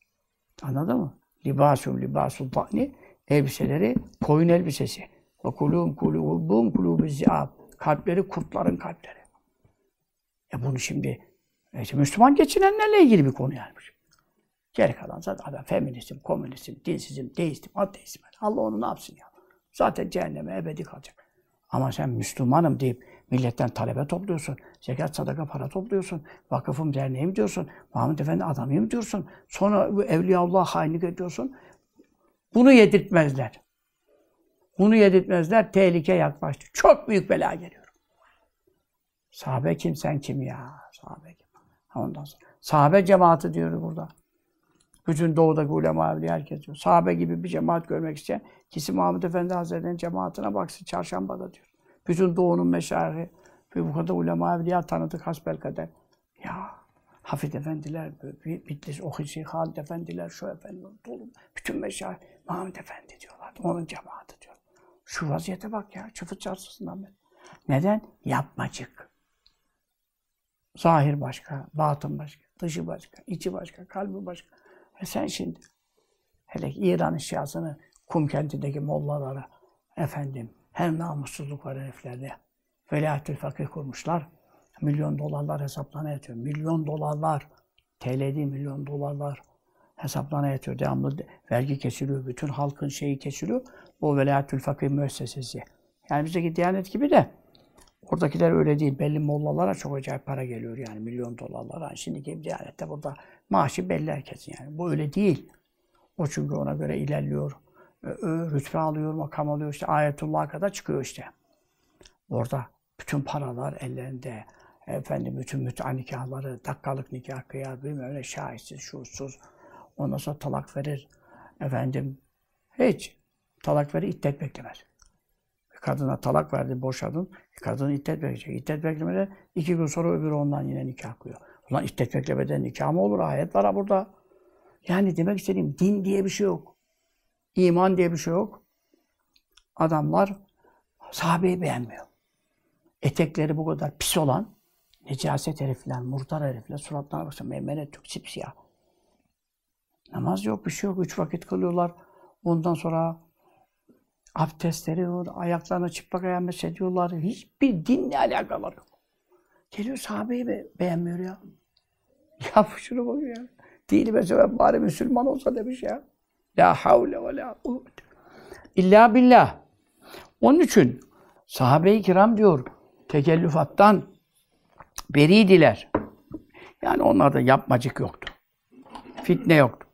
Anladın mı? Libasum libasul ta'ni elbiseleri koyun elbisesi. Ve kulûm kulûbûm kulûbü zi'ab. Kalpleri kurtların kalpleri. Ya bunu şimdi işte Müslüman geçinenlerle ilgili bir konu yani. Geri kalan zaten adam feministim, komünistim, dinsizim, deistim, ateistim. Allah onu ne yapsın ya? Zaten cehenneme ebedi kalacak. Ama sen Müslümanım deyip milletten talebe topluyorsun. Zekat, sadaka, para topluyorsun. Vakıfım, derneğim diyorsun. Muhammed Efendi adamıyım diyorsun. Sonra bu Evliyaullah hainlik ediyorsun. Bunu yedirtmezler. Bunu yedirtmezler. Tehlike yaklaştı. Çok büyük bela geliyor. Sahabe kim sen kim ya? Sahabe kim? Ondan sonra. Sahabe cemaati diyor burada. Bütün doğudaki ulema evliya herkes diyor. Sahabe gibi bir cemaat görmek isteyen kisi Muhammed Efendi Hazretleri'nin cemaatine baksın çarşambada diyor. Bütün doğunun meşayihı ve bu kadar ulema evliya tanıdık hasbel kader. Ya Hafid Efendiler, Bitlis, Ohisi, Halid Efendiler, şu efendi, dolu. Bütün meşayih Muhammed Efendi diyorlar. Onun cemaati diyor. Şu vaziyete bak ya, çıfıt çarşısından beri. Neden? Yapmacık. Zahir başka, batın başka, dışı başka, içi başka, kalbi başka. E sen şimdi hele İran'ın şiasını kum kentindeki mollalara efendim hem namussuzluk var heriflerde. Velayetül fakir kurmuşlar. Milyon dolarlar hesaplarına yatıyor. Milyon dolarlar. TL değil milyon dolarlar hesaplarına yatıyor. Devamlı vergi kesiliyor. Bütün halkın şeyi kesiliyor. O velayetül fakir müessesesi. Yani bizdeki Diyanet gibi de oradakiler öyle değil. Belli mollalara çok acayip para geliyor yani milyon dolarlara. Şimdiki Diyanet'te burada maaşı belli herkesin yani. Bu öyle değil. O çünkü ona göre ilerliyor. Rütbe alıyor, makam alıyor. işte ayetullah'a kadar çıkıyor işte. Orada bütün paralar ellerinde. Efendim bütün müteah nikahları, dakikalık nikah kıyar, bilmem ne şahitsiz, şuursuz. Ondan sonra talak verir. Efendim hiç. Talak verir, iddet beklemez. Kadına talak verdi, boşadın. Kadın iddet bekleyecek. İddet beklemede iki gün sonra öbürü ondan yine nikah kıyıyor. Ulan iddet beklemeden nikah mı olur? Ayet var ha burada. Yani demek istediğim din diye bir şey yok. İman diye bir şey yok. Adamlar sahabeyi beğenmiyor. Etekleri bu kadar pis olan necaset herifler, murtar herifler suratlarına baksa meymenet yok, sipsiyah. Namaz yok, bir şey yok. Üç vakit kılıyorlar. Ondan sonra abdestleri var, ayaklarına çıplak ayağı ediyorlar. Hiçbir dinle alakaları yok. Geliyor sahabeyi be beğenmiyor ya. Ya şunu bakıyor ya. Dini mesela bari Müslüman olsa demiş ya. La havle ve la kuvvete. İlla billah. Onun için sahabe-i kiram diyor tekellüfattan beriydiler. Yani onlarda yapmacık yoktu. Fitne yoktu.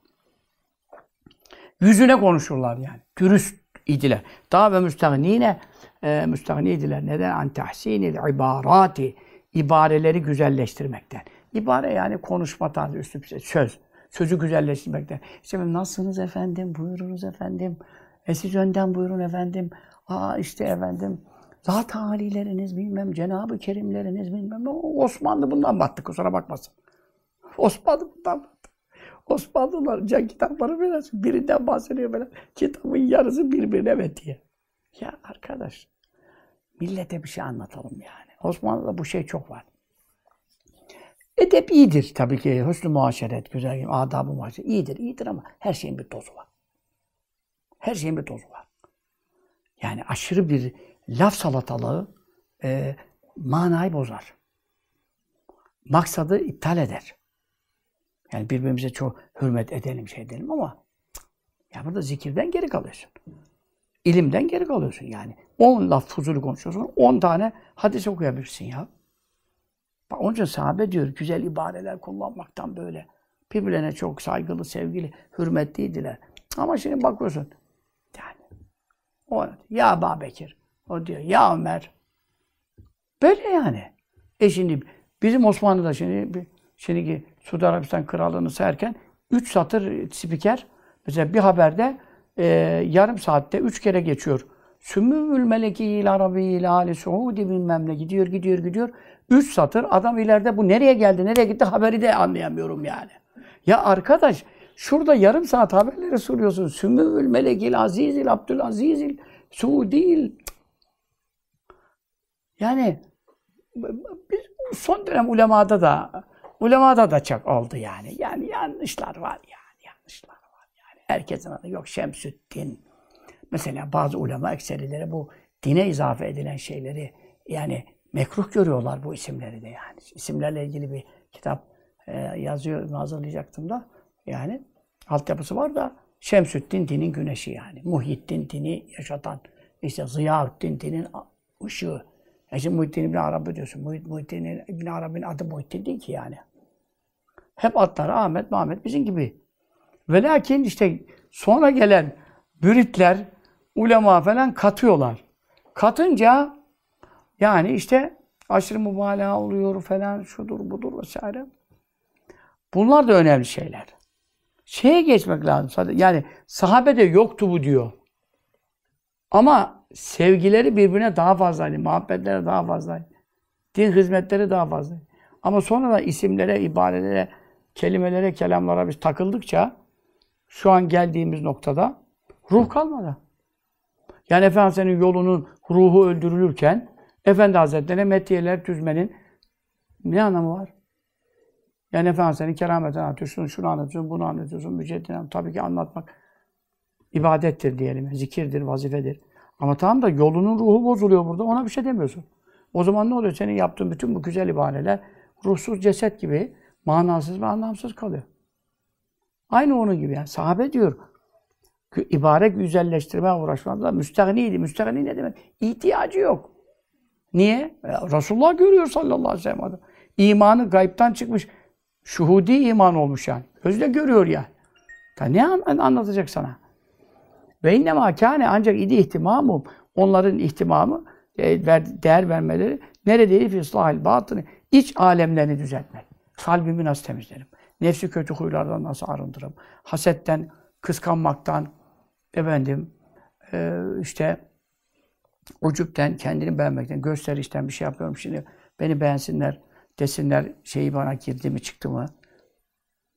Yüzüne konuşurlar yani. Dürüst idiler. Daha ve müstahnine e, müstahniydiler. Neden? An tahsinil ibarati. ibareleri güzelleştirmekten. İbare yani konuşma tarzı, üslup, söz. Sözü güzelleştirmekten. İşte nasılsınız efendim, buyurunuz efendim. E siz önden buyurun efendim. Aa işte efendim. Zat halileriniz bilmem, Cenab-ı Kerimleriniz bilmem. Osmanlı bundan battı kusura bakmasın. Osmanlı bundan. Osmanlılar can kitapları biraz birinden bahsediyor böyle. Kitabın yarısı birbirine metiye. Ya arkadaş, millete bir şey anlatalım yani. Osmanlı'da bu şey çok var. Edep iyidir tabii ki. Hüsnü muaşeret, güzel, adab-ı muaşeret iyidir, iyidir ama her şeyin bir tozu var. Her şeyin bir tozu var. Yani aşırı bir laf salatalığı e, manayı bozar. Maksadı iptal eder. Yani birbirimize çok hürmet edelim, şey edelim ama ya burada zikirden geri kalıyorsun. İlimden geri kalıyorsun yani. 10 laf fuzulu konuşuyorsun, 10 tane hadis okuyabilirsin ya. Bak onun sahabe diyor, güzel ibareler kullanmaktan böyle. Birbirlerine çok saygılı, sevgili, hürmetliydiler. Ama şimdi bakıyorsun, yani o ya Aba Bekir, o diyor ya Ömer. Böyle yani. E şimdi bizim Osmanlı'da şimdi şimdiki Suudi Arabistan krallığını sayarken üç satır spiker mesela bir haberde e, yarım saatte üç kere geçiyor. Sümmül meleki il arabi il ali suudi bilmem ne gidiyor gidiyor gidiyor. Üç satır adam ileride bu nereye geldi nereye gitti haberi de anlayamıyorum yani. Ya arkadaş şurada yarım saat haberleri soruyorsun. Sümmül melekil azizil abdülazizil suudil. Yani biz son dönem ulemada da ulemada da çok oldu yani. Yani yanlışlar var yani. Yanlışlar var yani. Herkesin adı yok Şemsüddin. Mesela bazı ulema ekserileri bu dine izafe edilen şeyleri yani mekruh görüyorlar bu isimleri de yani. İsimlerle ilgili bir kitap e, yazıyor, hazırlayacaktım da yani altyapısı var da Şemsüddin dinin güneşi yani. Muhyiddin dini yaşatan, işte Ziyaüddin dinin ışığı. E şimdi Muhyiddin İbni Arabi diyorsun. Muhyiddin İbni Arabi'nin adı Muhyiddin değil ki yani. Hep adları Ahmet, Mehmet bizim gibi. Ve lakin işte sonra gelen müritler, ulema falan katıyorlar. Katınca yani işte aşırı mübalağa oluyor falan, şudur budur vesaire. Bunlar da önemli şeyler. Şeye geçmek lazım. Yani sahabede yoktu bu diyor. Ama sevgileri birbirine daha fazlaydı. Muhabbetleri daha fazlaydı. Din hizmetleri daha fazlaydı. Ama sonra da isimlere, ibarelere, kelimelere, kelamlara biz takıldıkça şu an geldiğimiz noktada ruh kalmadı. Yani Efendimiz'in yolunun ruhu öldürülürken Efendi Hazretleri'ne metiyeler tüzmenin ne anlamı var? Yani Efendimiz'in kerametini anlatıyorsun, şunu anlatıyorsun, bunu anlatıyorsun, müceddiden tabii ki anlatmak ibadettir diyelim, zikirdir, vazifedir. Ama tamam da yolunun ruhu bozuluyor burada, ona bir şey demiyorsun. O zaman ne oluyor? Senin yaptığın bütün bu güzel ibadeler ruhsuz ceset gibi manasız ve anlamsız kalıyor. Aynı onun gibi yani. Sahabe diyor, ibare güzelleştirmeye uğraşmadılar. Müstehniydi. Müstehni ne demek? İhtiyacı yok. Niye? Resulullah görüyor sallallahu aleyhi ve sellem. İmanı gayipten çıkmış. Şuhudi iman olmuş yani. Gözle görüyor yani. Ya ne anlatacak sana? Ve innema kâne ancak idi ihtimamum. Onların ihtimamı, e, değer vermeleri neredeydi fi islahil batını. iç alemlerini düzeltmek. Kalbimi nasıl temizlerim? Nefsi kötü huylardan nasıl arındırırım? Hasetten, kıskanmaktan, efendim, e, işte ucupten, kendini beğenmekten, gösterişten bir şey yapıyorum şimdi. Beni beğensinler, desinler şeyi bana girdi mi çıktı mı?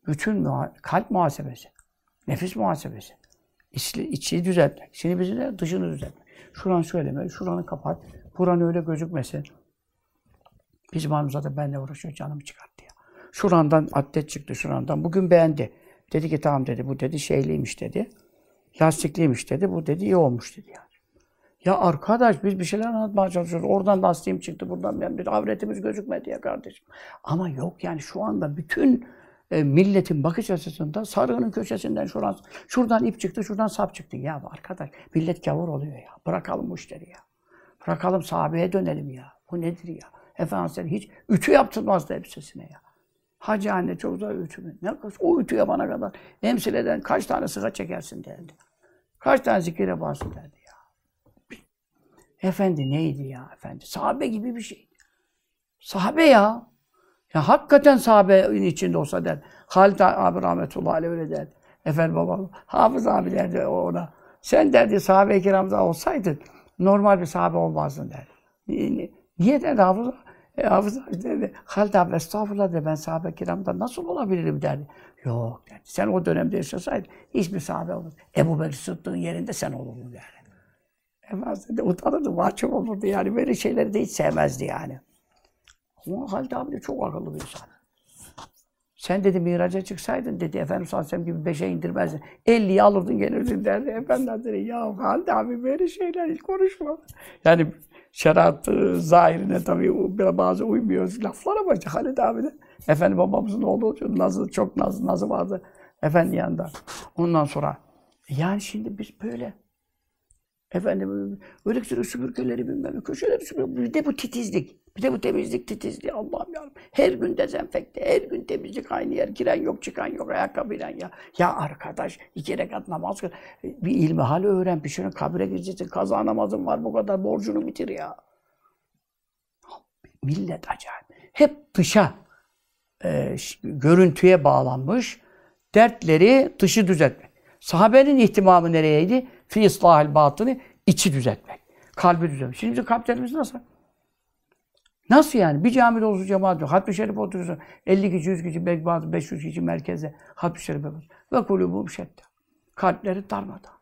Bütün muha kalp muhasebesi, nefis muhasebesi, içi, içi. Şimdi bizi de dışını düzeltmek. Şuranı söyleme, şuranı kapat, buranı öyle gözükmesin. Bizim hanımıza da benimle uğraşıyor, canımı çıkarttı ya. Şurandan atlet çıktı, şurandan. Bugün beğendi. Dedi ki tamam dedi, bu dedi şeyliymiş dedi. Lastikliymiş dedi, bu dedi iyi olmuş dedi yani. Ya arkadaş biz bir şeyler anlatmaya çalışıyoruz. Oradan lastiğim çıktı, buradan ben bir avretimiz gözükmedi ya kardeşim. Ama yok yani şu anda bütün e, milletin bakış açısında sarığının köşesinden şuradan, şuradan ip çıktı, şuradan sap çıktı. Ya arkadaş millet gavur oluyor ya. Bırakalım bu işleri ya. Bırakalım sahabeye dönelim ya. Bu nedir ya? Efendimiz hiç ütü yaptırmazdı hepsisine ya. Hacı anne çok da ütü mü? Ne, o ütüye bana kadar emsileden kaç tane sıra çekersin derdi. Kaç tane zikir yaparsın derdi ya. Efendi neydi ya efendi? Sahabe gibi bir şey. Sahabe ya. Ya hakikaten sahabenin içinde olsa der. Halid abi rahmetullahi aleyh öyle der. Efendim babam, Hafız abi derdi ona. Sen derdi sahabe-i kiramda olsaydın normal bir sahabe olmazdın derdi. Niye, niye derdi Hafız e, Hafız abi derdi. Halid abi estağfurullah de ben sahabe-i kiramda nasıl olabilirim derdi. Yok derdi. Sen o dönemde yaşasaydın hiçbir sahabe olmaz. Ebu Bekir Sıddık'ın yerinde sen olurdun derdi. Efendimiz de utanırdı, mahcup olurdu yani. Böyle şeyleri de hiç sevmezdi yani. Ama Halid abi de çok akıllı bir insan. Sen dedi miraca çıksaydın dedi Efendimiz sallallahu aleyhi ve sellem gibi beşe indirmezdin. Elliyi alırdın gelirdin derdi. Efendim dedi ya Halid abi böyle şeyler hiç konuşma. Yani şeriat zahirine tabii bazı uymuyor laflar ama Halid abi de Efendi babamızın oğlu Nazı çok nazı, nazı vardı. Efendi yanında. Ondan sonra yani şimdi biz böyle Efendim öyle süpürgeleri bilmem köşeleri süpürge. Bir de bu titizlik. Bir de bu temizlik titizliği. Allah'ım ya. Her gün dezenfekte, her gün temizlik aynı yer. Giren yok, çıkan yok, ayakkabıyla ya. Ya arkadaş iki rekat namaz kıl. Bir ilmi hali öğren. Bir şeyin kabire gireceksin. Kaza namazın var bu kadar. Borcunu bitir ya. Millet acayip. Hep dışa, e, görüntüye bağlanmış. Dertleri dışı düzeltmek. Sahabenin ihtimamı nereyeydi? Fi islahil batını içi düzeltmek. Kalbi düzeltmek. Şimdi kalplerimiz nasıl? Nasıl yani? Bir camide olsun cemaat yok. Hatmi Şerif oturuyorsun. 50 kişi, 100 kişi, belki bazı 500 kişi merkezde Hatmi Şerif yapıyorsun. Ve kulübü şedde. Kalpleri darmadan.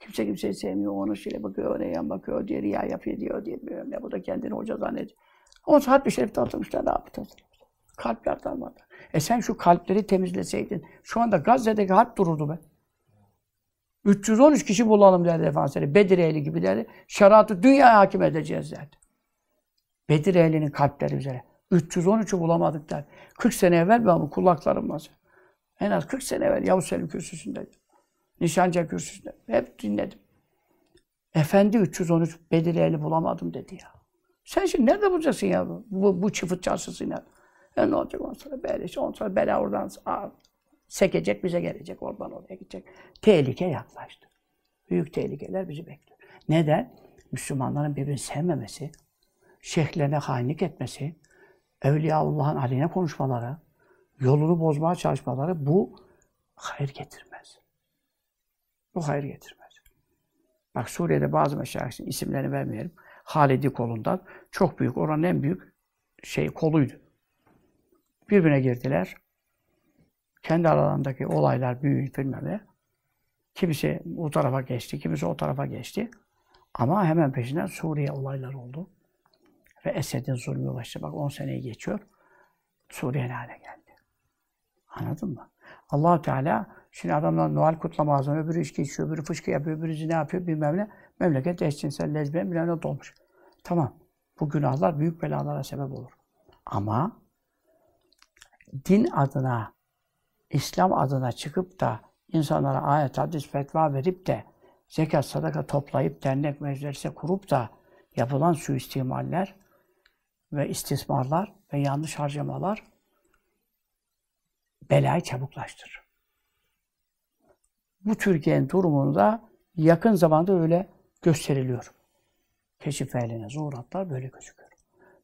Kimse kimseyi sevmiyor. Onu şöyle bakıyor, öne yan bakıyor, diğeri ya yapıyor diyor, diye bilmiyorum ne. Bu da kendini hoca zannediyor. Onun Hatmi Şerif'te atılmışlar, ne yaptı? Kalpler darmadan. E sen şu kalpleri temizleseydin, şu anda Gazze'deki harp dururdu be. 313 kişi bulalım derdi Efendimiz. Bedir ehli gibi derdi. Şeriatı dünya hakim edeceğiz derdi. Bedir ehlinin kalpleri üzere. 313'ü bulamadık der. 40 sene evvel ben bu kulaklarımla en az 40 sene evvel Yavuz Selim kürsüsündeydim. Nişancı kürsüsünde. Hep dinledim. Efendi 313 Bedir ehli bulamadım dedi ya. Sen şimdi nerede bulacaksın ya bu, bu, bu çıfıt çarşısıyla? E ne olacak ondan sonra böyle işte sonra bela oradan aa, sekecek bize gelecek oradan oraya gidecek. Tehlike yaklaştı. Büyük tehlikeler bizi bekliyor. Neden? Müslümanların birbirini sevmemesi, şeyhlerine hainlik etmesi, Evliyaullah'ın aleyhine konuşmaları, yolunu bozmaya çalışmaları bu hayır getirmez. Bu hayır getirmez. Bak Suriye'de bazı meşayihin isimlerini vermeyelim. Halidi kolundan çok büyük, oranın en büyük şey koluydu. Birbirine girdiler. Kendi aralarındaki olaylar büyük bilmem ne. Kimisi bu tarafa geçti, kimisi o tarafa geçti. Ama hemen peşinden Suriye olayları oldu. Ve Esed'in zulmü başladı. Bak 10 seneyi geçiyor. Suriye ne hale geldi. Anladın mı? allah Teala şimdi adamlar Noel kutlama ağzına, öbürü içki içiyor, öbürü fışkı yapıyor, öbürü ne yapıyor bilmem ne. Memleket eşcinsel, lezbiyen bilmem ne dolmuş. Tamam. Bu günahlar büyük belalara sebep olur. Ama din adına, İslam adına çıkıp da insanlara ayet, hadis, fetva verip de zekat, sadaka toplayıp dernek meclisi kurup da yapılan suistimaller ve istismarlar ve yanlış harcamalar belayı çabuklaştırır. Bu Türkiye'nin durumunda yakın zamanda öyle gösteriliyor. Keşif ehline zuhuratlar böyle gözüküyor.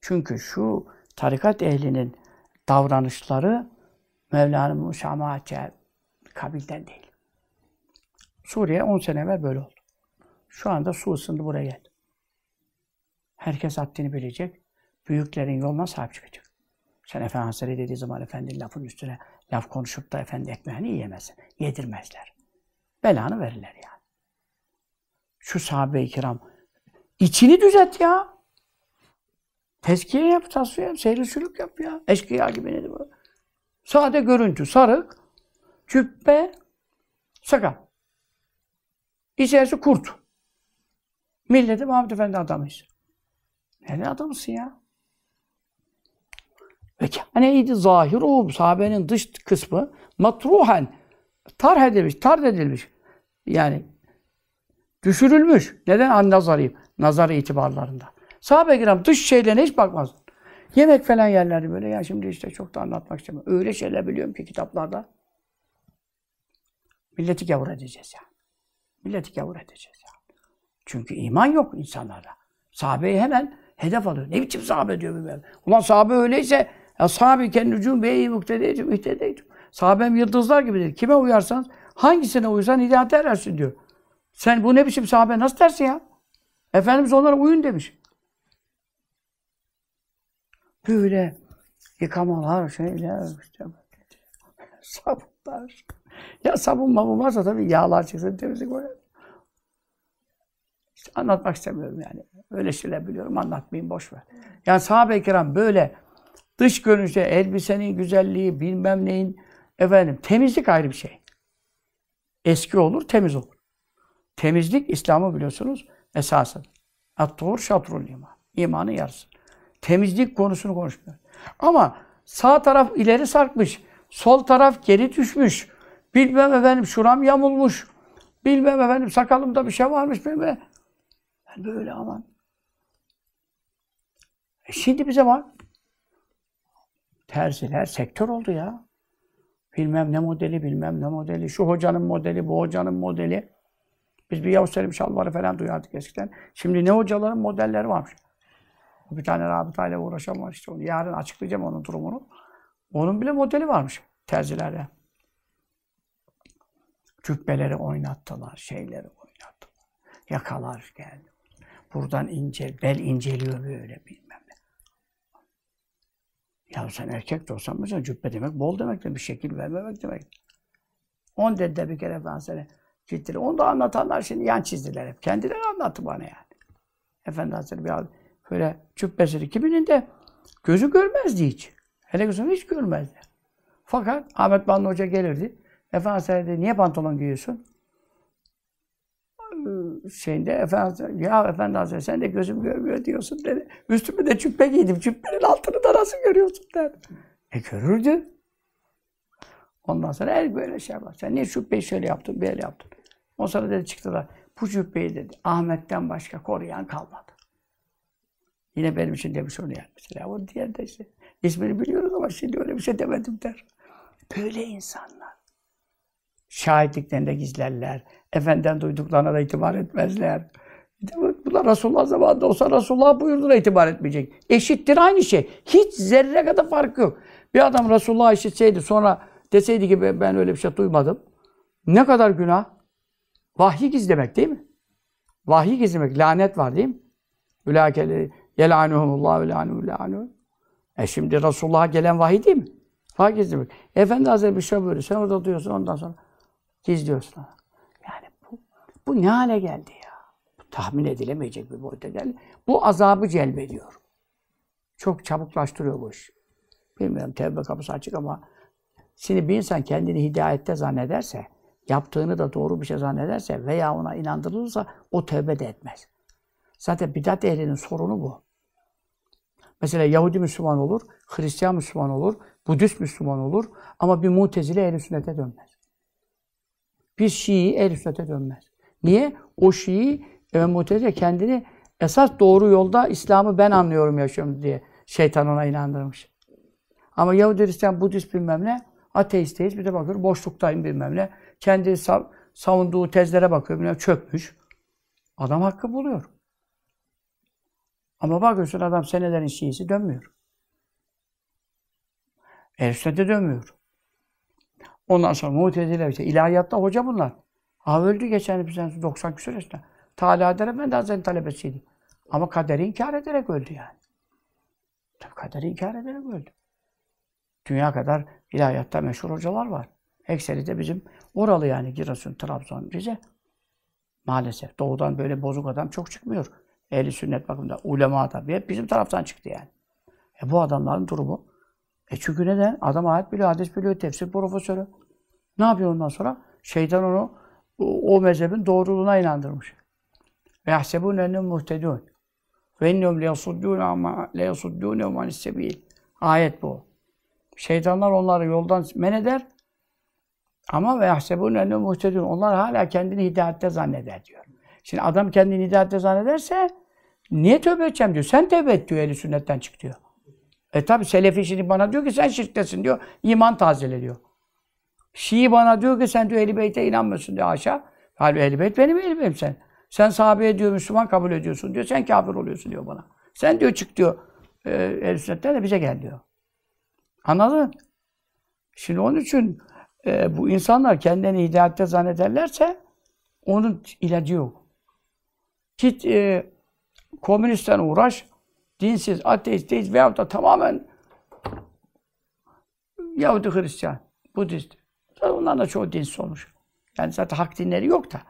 Çünkü şu tarikat ehlinin davranışları Mevla'nın müşamahatçı kabilden değil. Suriye 10 sene evvel böyle oldu. Şu anda su ısındı buraya geldi. Herkes haddini bilecek. Büyüklerin yoluna sahip çıkacak. Sen Efendi Hazretleri dediği zaman efendi lafın üstüne laf konuşup da efendi ekmeğini yiyemezsin. Yedirmezler. Belanı verirler yani. Şu sahabe-i kiram içini düzelt ya. Tezkiye yap, tasfiye yap, seyri sülük yap ya. Eşkıya gibi nedir bu? Sade görüntü, sarık, cübbe, sakal. İçerisi kurt. Milleti Muhammed Efendi adamıyız. Nerede adamısın ya? Ve kâneydi zahiru sahabenin dış kısmı matruhen tarh edilmiş, tar edilmiş. Yani düşürülmüş. Neden? An nazarıyım. Nazar itibarlarında. Sahabe-i kiram dış şeylerine hiç bakmaz. Yemek falan yerlerdi böyle. Ya şimdi işte çok da anlatmak istemiyorum. Öyle şeyler biliyorum ki kitaplarda. Milleti gavur edeceğiz yani. Milleti gavur edeceğiz yani. Çünkü iman yok insanlarda. Sahabeyi hemen hedef alıyor. Ne biçim sahabe diyor bilmem. Ulan sahabe öyleyse ya sahabe kendi ucum beyi muktedeydim, muhtedeydim. Sahabem yıldızlar gibidir. Kime uyarsanız, hangisine uysan hidayete erersin diyor. Sen bu ne biçim sahabe nasıl dersin ya? Efendimiz onlara uyun demiş. Böyle yıkamalar, şeyler, işte sabunlar. Ya sabun mabun varsa tabii yağlar çıksın, temizlik koyar. İşte anlatmak istemiyorum yani. Öyle şeyler biliyorum, anlatmayayım, boş ver. Yani sahabe-i kiram böyle dış görünüşte elbisenin güzelliği, bilmem neyin, efendim temizlik ayrı bir şey. Eski olur, temiz olur. Temizlik, İslam'ı biliyorsunuz, esası. At-tuhur şatrul iman. İmanın yarısı. Temizlik konusunu konuşmuyor. Ama sağ taraf ileri sarkmış, sol taraf geri düşmüş. Bilmem efendim şuram yamulmuş. Bilmem efendim sakalımda bir şey varmış. Bilmem. Ben böyle aman. E şimdi bize bak. Terziler sektör oldu ya. Bilmem ne modeli, bilmem ne modeli. Şu hocanın modeli, bu hocanın modeli. Biz bir Yavuz Selim şalvarı falan duyardık eskiden. Şimdi ne hocaların modelleri varmış. Bir tane rabıtayla uğraşan var işte onu. Yarın açıklayacağım onun durumunu. Onun bile modeli varmış terzilerde. Cübbeleri oynattılar, şeyleri oynattılar. Yakalar geldi. Buradan ince, bel inceliyor böyle ne. Ya sen erkek de olsan mesela cübbe demek bol demek de bir şekil vermemek demek. On dedi de bir kere Efendimiz'e ciddi. Onu da anlatanlar şimdi yan çizdiler hep. Kendileri anlattı bana yani. Efendi Hazretleri bir böyle cübbesini kiminin de gözü görmezdi hiç. Hele gözünü hiç görmezdi. Fakat Ahmet Banlı Hoca gelirdi. Efendimiz dedi, niye pantolon giyiyorsun? Şeyinde Efendimiz ya Efendi Hazretleri sen de gözüm görmüyor diyorsun dedi. Üstüme de cübbe giydim. Cübbenin altını da nasıl görüyorsun dedi. E görürdü. Ondan sonra el böyle şey var. Sen niye cübbeyi şöyle yaptın, böyle yaptın? O sonra dedi çıktılar. Bu cübbeyi dedi Ahmet'ten başka koruyan kalmadı. Yine benim için demiş onu yani mesela. O diğer de işte ismini biliyoruz ama şimdi öyle bir şey demedim der. Böyle insanlar. Şahitliklerinde gizlerler. Efendiden duyduklarına da itibar etmezler. Bunlar Resulullah zamanında olsa Resulullah buyurduğuna itibar etmeyecek. Eşittir aynı şey. Hiç zerre kadar fark yok. Bir adam Resulullah işitseydi sonra deseydi ki ben öyle bir şey duymadım. Ne kadar günah? Vahyi gizlemek değil mi? Vahyi gizlemek. Lanet var değil mi? Ülâkeli yelânuhumullah ve lânuhu E şimdi Resulullah'a gelen vahiy değil mi? Vahiy gizlemek. Efendi Hazretleri bir şey böyle. Sen orada duyuyorsun ondan sonra gizliyorsun. Yani bu, bu ne hale geldi ya? Bu tahmin edilemeyecek bir boyuta geldi. Bu azabı celbediyor. Çok çabuklaştırıyor bu iş. Bilmiyorum tevbe kapısı açık ama şimdi bir insan kendini hidayette zannederse, yaptığını da doğru bir şey zannederse veya ona inandırılırsa o tevbe de etmez. Zaten bidat ehlinin sorunu bu. Mesela Yahudi Müslüman olur, Hristiyan Müslüman olur, Budist Müslüman olur ama bir mutezile ehl sünnete dönmez. Bir Şii ehl sünnete dönmez. Niye? O Şii ve mutezile kendini esas doğru yolda İslam'ı ben anlıyorum yaşıyorum diye şeytan ona inandırmış. Ama Yahudi Hristiyan, Budist bilmem ne, ateisteyiz bir de bakıyor boşluktayım bilmem ne. Kendi savunduğu tezlere bakıyor bilmem çökmüş. Adam hakkı buluyor. Ama bakıyorsun adam senelerin Şiisi dönmüyor. Ehl dönmüyor. Ondan sonra Mu'tezile işte ilahiyatta hoca bunlar. Ha öldü geçen bizden 90 küsur yaşında. Teala Adem Efendi Hazretleri talebesiydi. Ama kaderi inkar ederek öldü yani. Tabii kaderi inkar ederek öldü. Dünya kadar ilahiyatta meşhur hocalar var. Ekseri de bizim oralı yani Giresun, Trabzon, Rize. Maalesef. Doğudan böyle bozuk adam çok çıkmıyor. Ehli sünnet bakımında. Ulema tabii. Hep bizim taraftan çıktı yani. E bu adamların durumu. E çünkü neden? Adam ayet biliyor, hadis biliyor, tefsir profesörü. Ne yapıyor ondan sonra? Şeytan onu o, mezhebin doğruluğuna inandırmış. Ve yahsebûne ennehum muhtedûn. Ve innehum leyasuddûne ama leyasuddûne anis sebil. Ayet bu. Şeytanlar onları yoldan men eder. Ama ve yahsebûne ennehum muhtedûn. Onlar hala kendini hidayette zanneder diyor. Şimdi adam kendini hidayette zannederse niye tövbe edeceğim diyor. Sen tövbe et diyor eli sünnetten çık diyor. E tabi Selefi şimdi bana diyor ki sen şirktesin diyor. İman tazele diyor. Şii bana diyor ki sen diyor Ehl-i Beyt'e inanmıyorsun diyor aşağı. Halbuki Ehl-i Beyt benim Ehl-i Beyt'im sen. Sen sahabeye diyor Müslüman kabul ediyorsun diyor. Sen kafir oluyorsun diyor bana. Sen diyor çık diyor e, Ehl-i Sünnet'ten de bize gel diyor. Anladın? Şimdi onun için e, bu insanlar kendini hidayette zannederlerse onun ilacı yok. Git e, komünistten uğraş, dinsiz, ateist, deist veyahut da tamamen Yahudi Hristiyan, Budist. Zaten onların da çoğu dinsiz olmuş. Yani zaten hak dinleri yok da.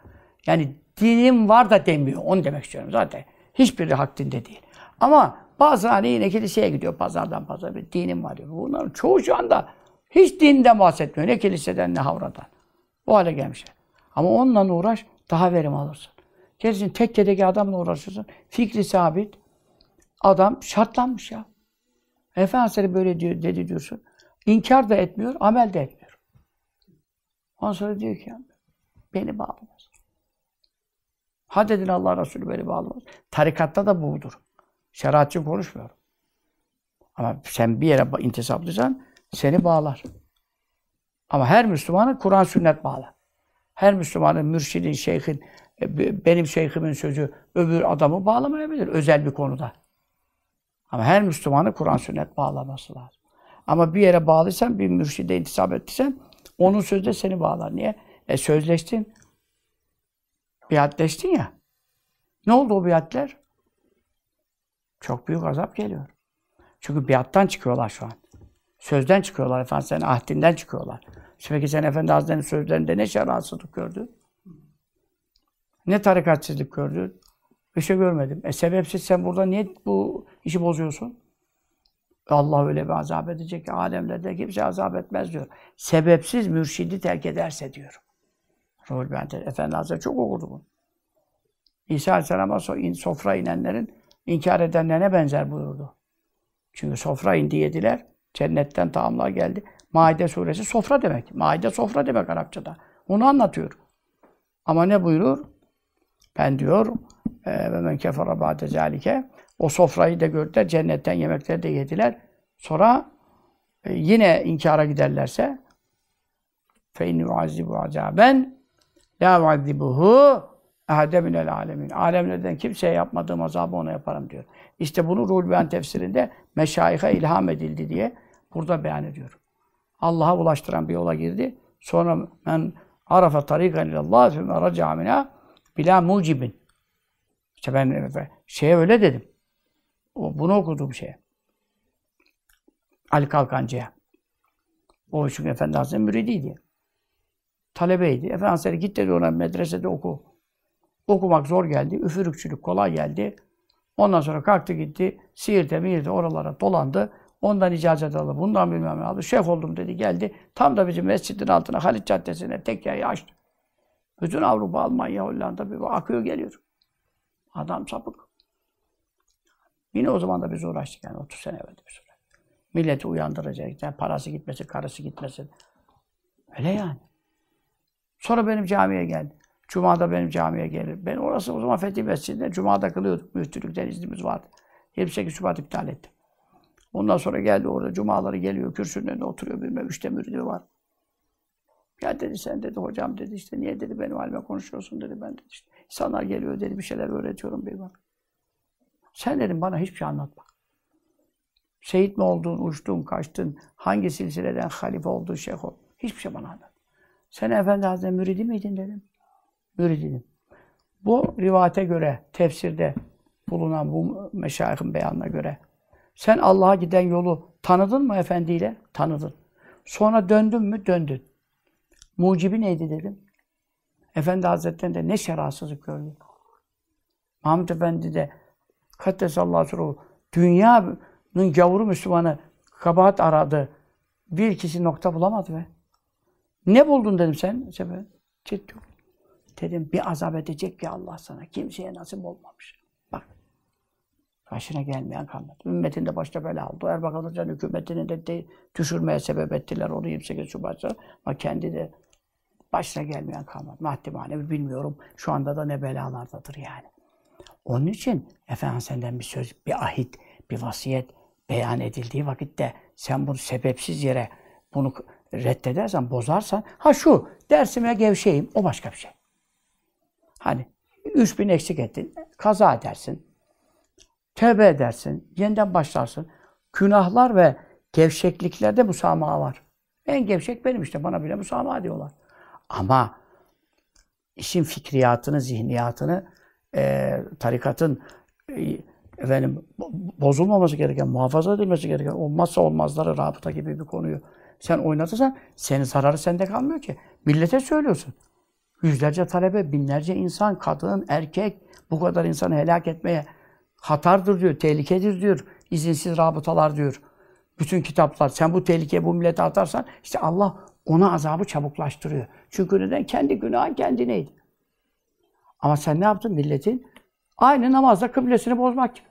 Yani dinim var da demiyor. Onu demek istiyorum zaten. Hiçbiri hak dinde değil. Ama bazı hani yine kiliseye gidiyor pazardan pazara bir dinim var diyor. Bunların çoğu şu anda hiç dinden bahsetmiyor. Ne kiliseden ne havradan. O hale gelmişler. Ama onunla uğraş daha verim alırsın. Gelsin tekkedeki adamla uğraşırsın. Fikri sabit. Adam şartlanmış ya. Efendimiz böyle diyor, dedi diyorsun. İnkar da etmiyor, amel de etmiyor. Ondan sonra diyor ki beni bağlamaz. Ha dedin Allah Resulü beni bağlamaz. Tarikatta da budur. Şeriatçı konuşmuyor. Ama sen bir yere intisaplıysan seni bağlar. Ama her Müslümanı Kur'an sünnet bağlar. Her Müslümanın, mürşidin, şeyhin, e, benim şeyhimin sözü öbür adamı bağlamayabilir özel bir konuda. Ama her Müslümanı Kur'an sünnet bağlaması lazım. Ama bir yere bağlıysan, bir mürşide intisap ettiysen onun sözü de seni bağlar. Niye? E sözleştin. Biatleştin ya. Ne oldu o biatler? Çok büyük azap geliyor. Çünkü biattan çıkıyorlar şu an. Sözden çıkıyorlar efendim, senin ahdinden çıkıyorlar. Peki sen Efendi Hazretleri'nin sözlerinde ne şeratsızlık gördün? Ne tarikatsizlik gördün? Bir şey görmedim. E sebepsiz sen burada niye bu işi bozuyorsun? Allah öyle bir azap edecek ki alemlerde kimse azap etmez diyor. Sebepsiz mürşidi terk ederse diyor. Ruhul Bente Efendi Hazretleri çok okudu bunu. İsa Aleyhisselam'a sofra inenlerin inkar edenlerine benzer buyurdu. Çünkü sofra indi yediler. Cennetten taamlar geldi. Maide suresi sofra demek. Maide sofra demek Arapçada. Onu anlatıyor. Ama ne buyurur? Ben diyor ve men kefara ba'de zalike o sofrayı da gördüler. Cennetten yemekleri de yediler. Sonra e, yine inkara giderlerse fe inni uazzibu azaben la uazzibuhu ahade minel alemin. Alemlerden kimseye yapmadığım azabı ona yaparım diyor. İşte bunu Ruhul Beyan tefsirinde meşayihe ilham edildi diye burada beyan ediyor. Allah'a ulaştıran bir yola girdi. Sonra men arafa tarikan ilallah fe men raca'a minha bila mucibin. İşte ben şeye öyle dedim. O, bunu okuduğum şey. Ali Kalkancı'ya. O çünkü Efendi Hazretleri müridiydi. Talebeydi. Efendi Hazretleri git dedi ona medresede oku. Okumak zor geldi. Üfürükçülük kolay geldi. Ondan sonra kalktı gitti. Siirt'e, Miirt'e oralara dolandı. Ondan icazet aldı. Bundan bilmem ne aldı. Şeyh oldum dedi geldi. Tam da bizim mescidin altına Halit Caddesi'ne tekkayı açtı. Bütün Avrupa, Almanya, Hollanda bir akıyor geliyor. Adam sapık. Yine o zaman da biz uğraştık yani 30 sene evvel bir süre. Milleti uyandıracak, yani parası gitmesin, karısı gitmesin. Öyle yani. Sonra benim camiye geldi. Cuma'da benim camiye gelir. Ben orası o zaman Fethi Mescidinde Cuma'da kılıyorduk. Müftülükten iznimiz vardı. 28 Şubat iptal ettim. Ondan sonra geldi orada Cumaları geliyor, kürsünün önünde oturuyor bilmem üçte müridi var. Ya dedi sen dedi hocam dedi işte niye dedi benim halime konuşuyorsun dedi ben dedi işte. İnsanlar geliyor dedi bir şeyler öğretiyorum bir bak. Sen dedim bana hiçbir şey anlatma. Şehit mi oldun, uçtun, kaçtın, hangi silsileden halife oldun, şeyh oldun. Hiçbir şey bana anlat. Sen Efendi Hazretleri müridi miydin dedim. Müridinim. Bu rivayete göre, tefsirde bulunan bu meşayihin beyanına göre sen Allah'a giden yolu tanıdın mı efendiyle? Tanıdın. Sonra döndün mü? Döndün. Mucibi neydi dedim. Efendi Hazretleri'nde ne şerasızlık gördüm. Mahmud Efendi de Kaddesallahu aleyhi dünyanın gavuru Müslümanı kabahat aradı. Bir kişi nokta bulamadı be. Ne buldun dedim sen? Ciddi. Dedim bir azap edecek ki Allah sana. Kimseye nasip olmamış. Başına gelmeyen kalmadı. Ümmetin de başta bela oldu. Erbakan Hoca'nın hükümetini de, de düşürmeye sebep ettiler. Onu 28 Şubat'ta. Ama kendi de başına gelmeyen kalmadı. Maddi manevi bilmiyorum. Şu anda da ne belalardadır yani. Onun için Efendimiz senden bir söz, bir ahit, bir vasiyet beyan edildiği vakitte sen bunu sebepsiz yere bunu reddedersen, bozarsan, ha şu dersime gevşeyim, o başka bir şey. Hani 3000 eksik ettin, kaza edersin, tövbe edersin, yeniden başlarsın. Günahlar ve gevşekliklerde musamaha var. En gevşek benim işte, bana bile musamaha diyorlar. Ama işin fikriyatını, zihniyatını, e, tarikatın e, efendim bozulmaması gereken, muhafaza edilmesi gereken olmazsa olmazları rabıta gibi bir konuyu sen oynatırsan senin zararı sende kalmıyor ki. Millete söylüyorsun. Yüzlerce talebe, binlerce insan, kadın, erkek bu kadar insanı helak etmeye hatardır diyor, tehlikedir diyor. izinsiz rabıtalar diyor. Bütün kitaplar. Sen bu tehlikeye bu millete atarsan işte Allah ona azabı çabuklaştırıyor. Çünkü neden? Kendi günahın kendineydi. Ama sen ne yaptın milletin? Aynı namazda kıblesini bozmak gibi.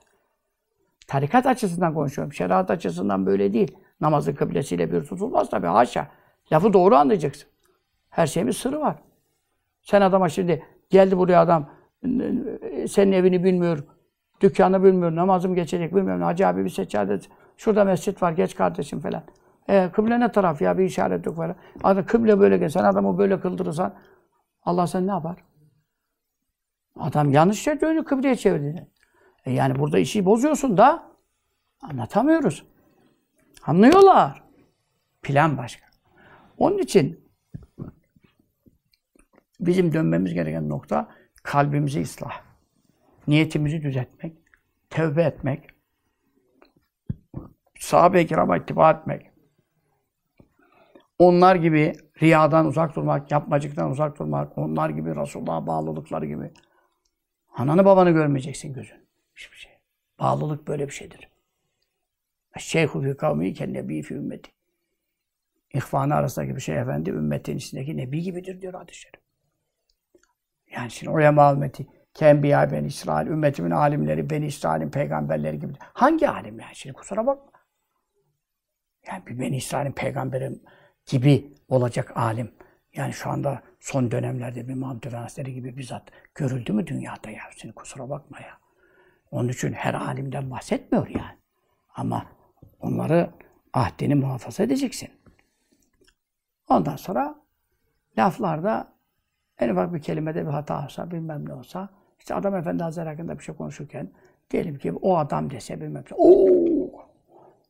Tarikat açısından konuşuyorum. Şeriat açısından böyle değil. Namazın kıblesiyle bir tutulmaz tabii. Haşa. Lafı doğru anlayacaksın. Her şeyin bir sırrı var. Sen adama şimdi geldi buraya adam senin evini bilmiyor, dükkanı bilmiyor, namazım geçecek bilmiyorum. Hacı abi bir seccade, şurada mescit var, geç kardeşim falan. E, kıble ne taraf ya bir işaret yok falan. Adam kıble böyle gel, sen adamı böyle kıldırırsan Allah sen ne yapar? Adam yanlış yere dönüyor, kıbleye çevirdi. E yani burada işi bozuyorsun da anlatamıyoruz. Anlıyorlar. Plan başka. Onun için bizim dönmemiz gereken nokta kalbimizi ıslah. Niyetimizi düzeltmek, tevbe etmek, sahabe-i kirama ittiba etmek, onlar gibi riyadan uzak durmak, yapmacıktan uzak durmak, onlar gibi Resulullah'a bağlılıkları gibi. Ananı babanı görmeyeceksin gözün. Hiçbir şey. Bağlılık böyle bir şeydir. Şeyhu fi kavmi ken nebi fi ümmeti. İhvanı arasındaki bir şey efendi ümmetin içindeki nebi gibidir diyor hadis-i şerif. Yani şimdi ulema ümmeti Kenbiya ben İsrail, ümmetimin alimleri, ben İsrail'in peygamberleri gibi. Hangi alim yani? Şimdi kusura bakma. Yani bir ben İsrail'in peygamberi gibi olacak alim. Yani şu anda son dönemlerde bir Mahmud Efendisi gibi bizzat görüldü mü dünyada ya? Şimdi kusura bakma ya. Onun için her alimden bahsetmiyor yani. Ama onları ahdini muhafaza edeceksin. Ondan sonra laflarda en ufak bir kelimede bir hata olsa, bilmem ne olsa, işte adam efendi hazretleri hakkında bir şey konuşurken, diyelim ki o adam dese bilmem ne, ooo,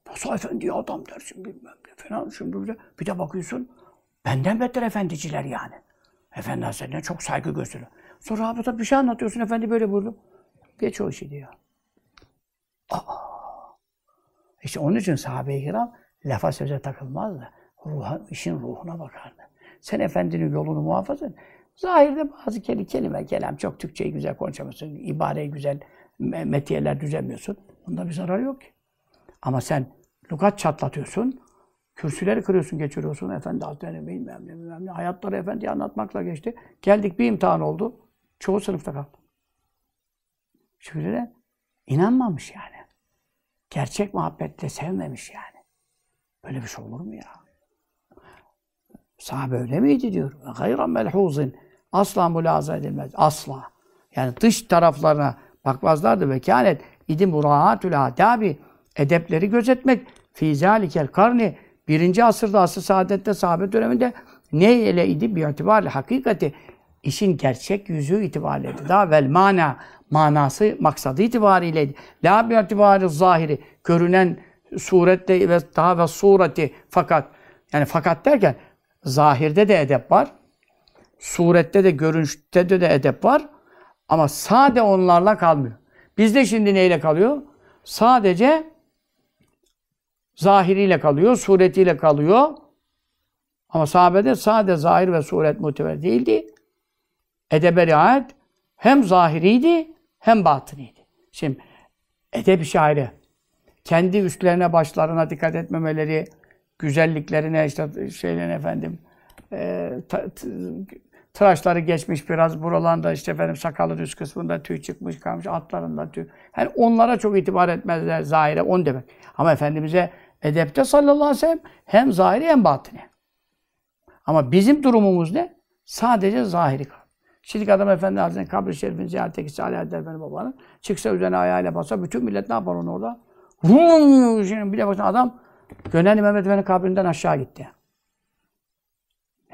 nasıl efendi adam dersin bilmem ne falan, şimdi bir de, bir de bakıyorsun, benden beter efendiciler yani. Efendi hazretlerine çok saygı gösteriyor. Sonra abi bir şey anlatıyorsun, efendi böyle buyurdu. Geç o işi diyor. Aa, işte onun için sahabe-i kiram lafa söze takılmazdı. Ruha, işin ruhuna bakardı. Sen efendinin yolunu muhafaza et. Zahirde bazı kelime, kelime kelam çok Türkçeyi güzel konuşamıyorsun, ibareyi güzel, metiyeler düzenmiyorsun. Bunda bir zarar yok ki. Ama sen lugat çatlatıyorsun, kürsüleri kırıyorsun, geçiriyorsun. Efendi Hazretleri bilmem ne, bilmem ne. Hayatları efendi anlatmakla geçti. Geldik bir imtihan oldu. Çoğu sınıfta kaldı. Şöyle de inanmamış yani. Gerçek muhabbetle sevmemiş yani. Böyle bir şey olur mu ya? Sahabe öyle miydi diyor. Gayran melhuzin. Asla mülaza edilmez. Asla. Yani dış taraflarına bakmazlardı. Ve kânet idi muraatül adabi. Edepleri gözetmek. Fî zâlikel karni. Birinci asırda asr saadette sahabe döneminde ne ile idi bir itibarlı hakikati işin gerçek yüzü itibariyle daha vel mana manası maksadı itibariyle la bi itibari zahiri görünen surette ve daha ve sureti fakat yani fakat derken zahirde de edep var. Surette de görünüşte de, de edep var. Ama sade onlarla kalmıyor. Bizde şimdi neyle kalıyor? Sadece zahiriyle kalıyor, suretiyle kalıyor. Ama sahabede sade zahir ve suret muteber değildi. Edebe riayet hem zahiriydi hem batınıydı. Şimdi edeb şairi kendi üstlerine, başlarına dikkat etmemeleri, güzelliklerine, işte şeylerine efendim, e, ta, t, tıraşları geçmiş biraz. Buralarında işte efendim sakalın üst kısmında tüy çıkmış kalmış. Atlarında tüy. Yani onlara çok itibar etmezler zahire. On demek. Ama Efendimiz'e edepte sallallahu aleyhi ve sellem hem zahiri hem batini. Ama bizim durumumuz ne? Sadece zahiri kal. Şimdi adam Efendi Hazretleri'nin kabri şerifini ziyarete gitse Ali Haydar Efendi babanın. Çıksa üzerine ayağıyla basa bütün millet ne yapar onu orada? Vum! Şimdi bir de bakın adam Gönenli Mehmet Efendi kabrinden aşağı gitti.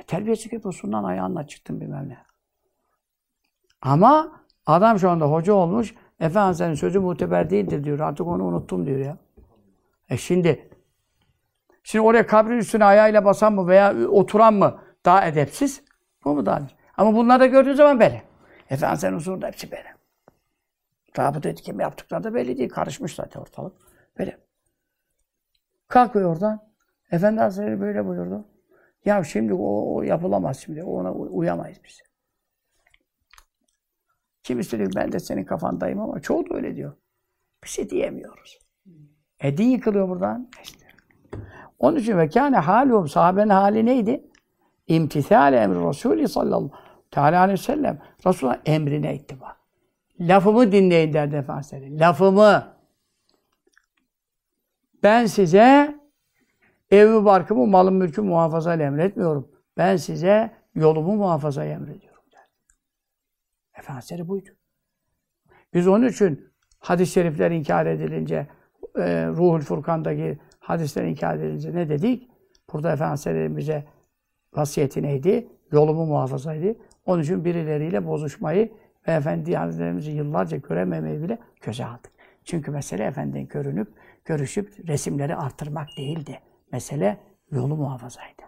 E, terbiyesi yapıyorsundan ayağınla çıktın bilmem ne. Ama adam şu anda hoca olmuş. Efendimiz'in sözü muteber değildir diyor. Artık onu unuttum diyor ya. E şimdi şimdi oraya kabrin üstüne ayağıyla basan mı veya oturan mı daha edepsiz? Bu mu daha? Ama bunları da gördüğü zaman belli. Efendimiz'in huzurunda hepsi belli. Rabıt etkim yaptıkları da belli değil. Karışmış zaten ortalık. Böyle. Kalkıyor oradan. Efendi Hazretleri böyle buyurdu. Ya şimdi o, o yapılamaz şimdi. Ona uyamayız biz. Kim istedik ben de senin kafandayım ama çoğu da öyle diyor. Bir şey diyemiyoruz. E din yıkılıyor buradan. İşte. Onun için ve kâne hâluhum sahabenin hali neydi? İmtithâle emri Resulü sallallahu teala aleyhi ve sellem. Resulullah emrine ittiba. Lafımı dinleyin derdi Efendimiz. Lafımı. Ben size evimi, barkımı, malım, mülkümü muhafaza emretmiyorum. Ben size yolumu muhafaza emrediyorum derdi. Efendimiz buydu. Biz onun için hadis-i şerifler inkar edilince, e, Ruhul Furkan'daki hadisler inkar edilince ne dedik? Burada Efendimiz bize vasiyeti neydi? Yolumu muhafazaydı. Onun için birileriyle bozuşmayı ve Efendi Hazretlerimizi yıllarca görememeyi bile göze aldık. Çünkü mesele Efendi'nin görünüp, görüşüp resimleri artırmak değildi. Mesele yolu muhafazaydı.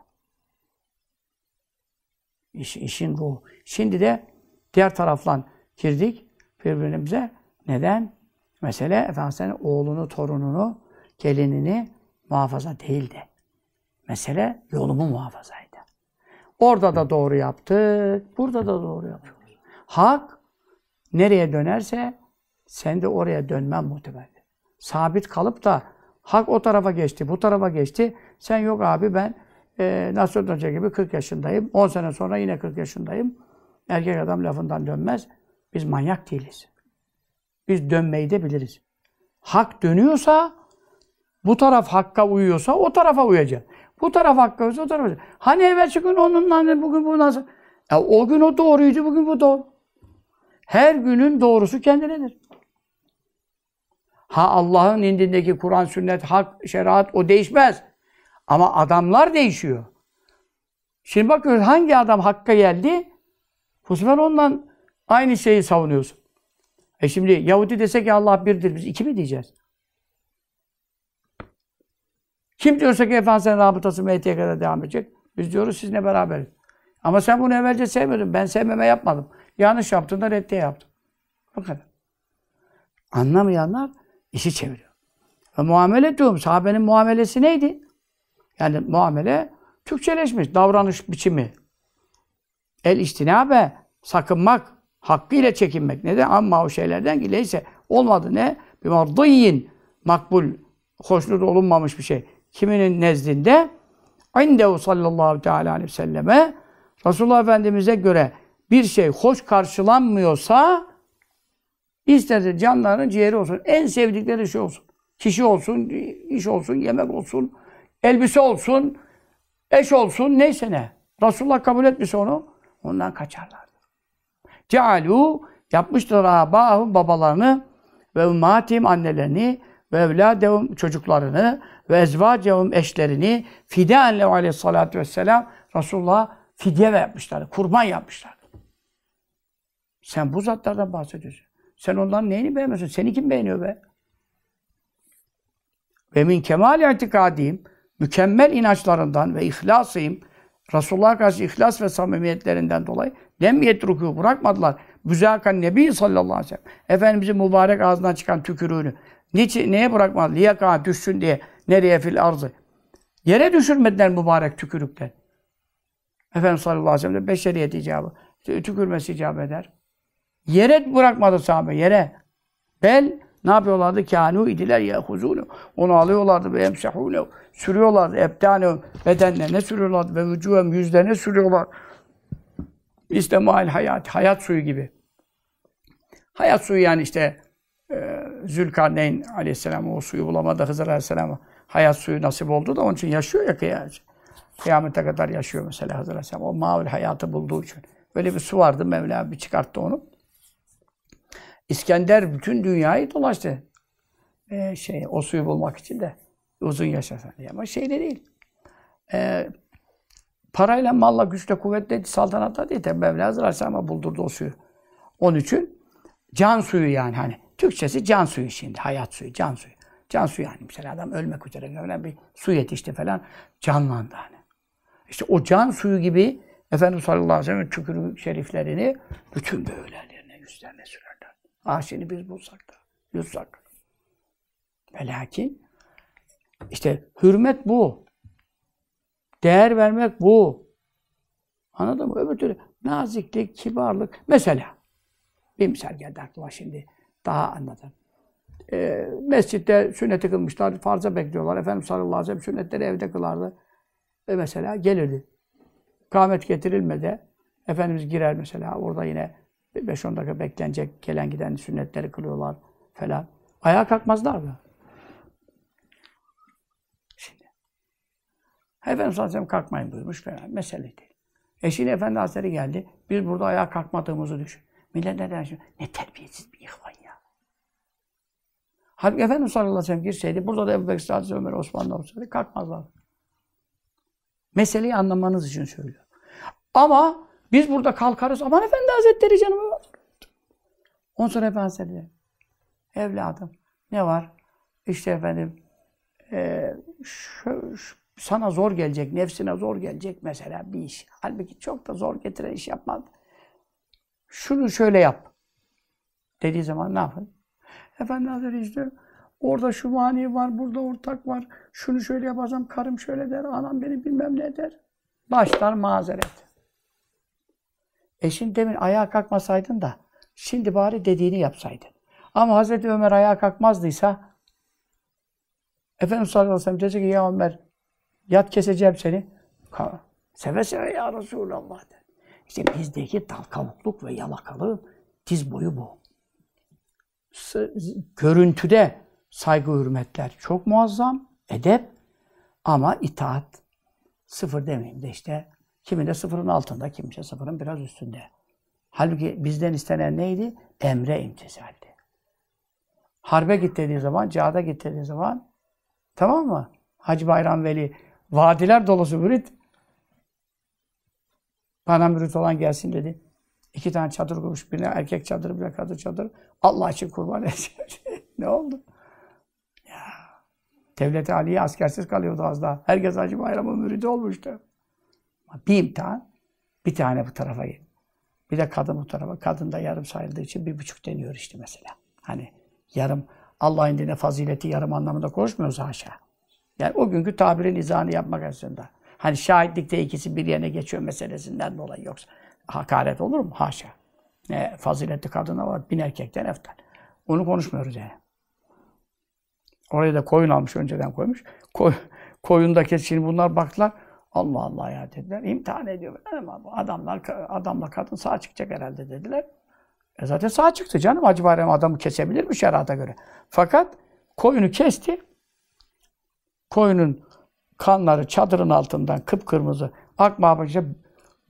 İş, işin ruhu. Şimdi de diğer taraftan girdik birbirimize. Neden? Mesele Efendimiz'in oğlunu, torununu, gelinini muhafaza değildi. Mesele yolumu muhafazaydı. Orada da doğru yaptık, burada da doğru yapıyoruz. Hak nereye dönerse sen de oraya dönmen muhtemelen. Sabit kalıp da hak o tarafa geçti, bu tarafa geçti. Sen yok abi ben e, Nasır Hoca gibi 40 yaşındayım. 10 sene sonra yine 40 yaşındayım. Erkek adam lafından dönmez. Biz manyak değiliz. Biz dönmeyi de biliriz. Hak dönüyorsa, bu taraf hakka uyuyorsa o tarafa uyacak. Bu taraf hakka uyuyorsa o tarafa uyacak. Hani evvelsi gün onunla bugün bu nasıl? E, o gün o doğruydu, bugün bu doğru. Her günün doğrusu kendinedir. Ha Allah'ın indindeki Kur'an, sünnet, hak, şeriat o değişmez. Ama adamlar değişiyor. Şimdi bakıyoruz hangi adam hakka geldi? Bu sefer ondan aynı şeyi savunuyorsun. E şimdi Yahudi dese ki Allah birdir, biz iki mi diyeceğiz? Kim diyorsa ki Efendimiz'in rabıtası Mehdi'ye kadar devam edecek? Biz diyoruz sizinle beraberiz. Ama sen bunu evvelce sevmedin. Ben sevmeme yapmadım. Yanlış yaptın da reddiye yaptın. Bu kadar. Anlamayanlar işi çeviriyor. Ve muamele diyorum. Sahabenin muamelesi neydi? Yani muamele Türkçeleşmiş. Davranış biçimi. El istinabe. Sakınmak. Hakkıyla çekinmek. Neden? Ama o şeylerden ki neyse olmadı ne? Bir mardiyin makbul, hoşnut olunmamış bir şey. Kiminin nezdinde? İndehu sallallahu teala aleyhi ve selleme Resulullah Efendimiz'e göre bir şey hoş karşılanmıyorsa isterse canlarının ciğeri olsun. En sevdikleri şey olsun. Kişi olsun, iş olsun, yemek olsun, elbise olsun, eş olsun, neyse ne. Resulullah kabul etmiş onu. Ondan kaçarlar. Cealu yapmışlar abahum babalarını ve ummatim annelerini ve evladehum çocuklarını ve ezvacehum eşlerini fidaen lehu aleyhissalatu vesselam Resulullah fidye yapmışlar, kurban yapmışlar. Sen bu zatlardan bahsediyorsun. Sen onların neyini beğenmiyorsun? Seni kim beğeniyor be? Ve min kemal itikadiyim, mükemmel inançlarından ve ihlasıyım, Resulullah'a karşı ihlas ve samimiyetlerinden dolayı lem yetruku bırakmadılar. Büzakan Nebi sallallahu aleyhi ve sellem. Efendimizin mübarek ağzından çıkan tükürüğünü. Niçin, neye bırakmadı? Liyaka düşsün diye. Nereye fil arzı? Yere düşürmediler mübarek tükürükler. Efendimiz sallallahu aleyhi ve sellem de beşeriyet icabı. Tükürmesi icap eder. Yere bırakmadı sahabe, yere. Bel ne yapıyorlardı? Kânû idiler yehuzûnû. Onu alıyorlardı ve emsehûnû. Sürüyorlardı. Ebdâne bedenlerine sürüyorlardı ve vücûhem yüzlerine sürüyorlar. İşte mail hayat, hayat suyu gibi. Hayat suyu yani işte e, Zülkarneyn aleyhisselam o suyu bulamadı Hızır aleyhisselam hayat suyu nasip oldu da onun için yaşıyor ya kıyamet. Kıyamete kadar yaşıyor mesela Hızır aleyhisselam. O mavi hayatı bulduğu için. Böyle bir su vardı Mevla bir çıkarttı onu. İskender bütün dünyayı dolaştı. Ee, şey, o suyu bulmak için de uzun yaşasın diye. Ama şeyde değil. Ee, parayla, malla, güçle, kuvvetle, saltanatta değil. Tabi Mevla Aleyhisselam'a buldurdu o suyu. Onun için can suyu yani hani. Türkçesi can suyu şimdi. Hayat suyu, can suyu. Can suyu yani. Mesela adam ölmek üzere falan bir su yetişti falan. Canlandı hani. İşte o can suyu gibi Efendimiz sallallahu aleyhi ve tükürük şeriflerini bütün böğürlerine, yüzlerine sürerler. Ah şimdi biz bulsak da, yutsak. Ve lakin işte hürmet bu. Değer vermek bu. Anladın mı? Öbür türlü naziklik, kibarlık. Mesela bir misal geldi aklıma şimdi. Daha anladım. Ee, mescitte sünneti kılmışlar, farza bekliyorlar. Efendimiz sallallahu aleyhi ve sellem sünnetleri evde kılardı. Ve mesela gelirdi. Kâhmet getirilmedi. Efendimiz girer mesela. Orada yine 5-10 dakika beklenecek. Gelen giden sünnetleri kılıyorlar falan. Ayağa kalkmazlar mı? Şimdi. Efendimiz sallallahu aleyhi ve sellem kalkmayın buyurmuş falan. Mesele değil. Eşiyle Efendi Hazretleri geldi. Biz burada ayağa kalkmadığımızı düşün. Millet ne der? Ne terbiyesiz bir ihvan ya. Halbuki Efendimiz sallallahu aleyhi ve sellem girseydi, burada da Ebu Bekir Sadık Ömer Osmanlı olsaydı kalkmazlar. Meseleyi anlamanız için söylüyorum. Ama biz burada kalkarız. Aman Efendi Hazretleri canım. Ondan sonra Efendi Hazretleri. Evladım ne var? İşte efendim e, şu, şu, sana zor gelecek, nefsine zor gelecek mesela bir iş. Halbuki çok da zor getiren iş yapmaz. Şunu şöyle yap. Dediği zaman ne yapın? Efendi Hazretleri işte Orada şu mani var, burada ortak var. Şunu şöyle yaparsam karım şöyle der, anam beni bilmem ne der. Başlar mazeret. Eşin demin ayağa kalkmasaydın da şimdi bari dediğini yapsaydın. Ama Hazreti Ömer ayağa kalkmazdıysa Efendimiz sallallahu aleyhi ve sellem diyecek ki ya Ömer yat keseceğim seni. Seve seve ya Resulallah der. İşte bizdeki dal kavukluk ve yalakalı diz boyu bu. Görüntüde saygı hürmetler çok muazzam, edep ama itaat sıfır demeyeyim de işte kiminde sıfırın altında, kimse sıfırın biraz üstünde. Halbuki bizden istenen neydi? Emre imtisaldi. Harbe git dediği zaman, cihada git dediği zaman tamam mı? Hacı Bayram Veli vadiler dolusu mürit bana mürit olan gelsin dedi. İki tane çadır kurmuş. Birine erkek çadırı, birine kadın çadırı. Allah için kurban edecek. ne oldu? Devlet-i Aliye askersiz kalıyordu az daha. Herkes Hacı Bayram'ın müridi olmuştu. Bir imtihan, bir tane bu tarafa. Bir de kadın bu tarafa. Kadın da yarım sayıldığı için bir buçuk deniyor işte mesela. Hani yarım, Allah'ın dine fazileti yarım anlamında konuşmuyoruz haşa. Yani o günkü tabirin izahını yapmak aslında. Hani şahitlikte ikisi bir yerine geçiyor meselesinden dolayı yoksa hakaret olur mu? Haşa. Ne faziletli kadına var, bin erkekten eftal. Onu konuşmuyoruz yani. Oraya da koyun almış, önceden koymuş. Koy, koyundaki şimdi bunlar baktılar. Allah Allah ya dediler. İmtihan ediyor. Adamlar, adamla kadın sağ çıkacak herhalde dediler. E zaten sağ çıktı canım. Hacı Bayram adamı kesebilir mi şerata göre? Fakat koyunu kesti. Koyunun kanları çadırın altından kıpkırmızı akmaya başlayınca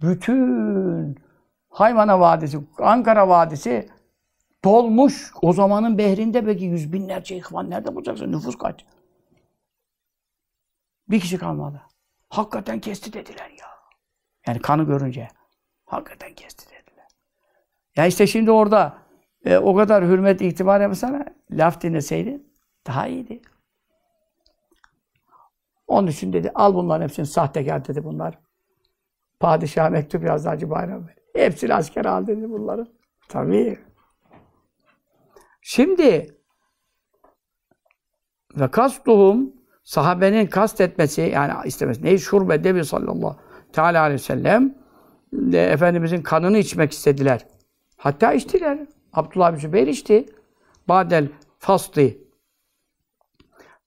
bütün Haymana Vadisi, Ankara Vadisi Dolmuş. O zamanın behrinde belki yüz binlerce ihvan. Nerede bulacaksın? Nüfus kaç? Bir kişi kalmadı. Hakikaten kesti dediler ya. Yani kanı görünce. Hakikaten kesti dediler. Ya işte şimdi orada e, o kadar hürmet, itibar yapsana, laf dinleseydin daha iyiydi. Onun için dedi, al bunların hepsini sahtekar dedi bunlar. Padişah mektup yazdı Hacı Bayram Bey. Hepsini asker al dedi bunları. Tabii. Şimdi ve kastuhum sahabenin kast etmesi yani istemesi neyi şurbe debi sallallahu teala aleyhi ve sellem de Efendimizin kanını içmek istediler. Hatta içtiler. Abdullah bin Zübeyir içti. Badel fastı.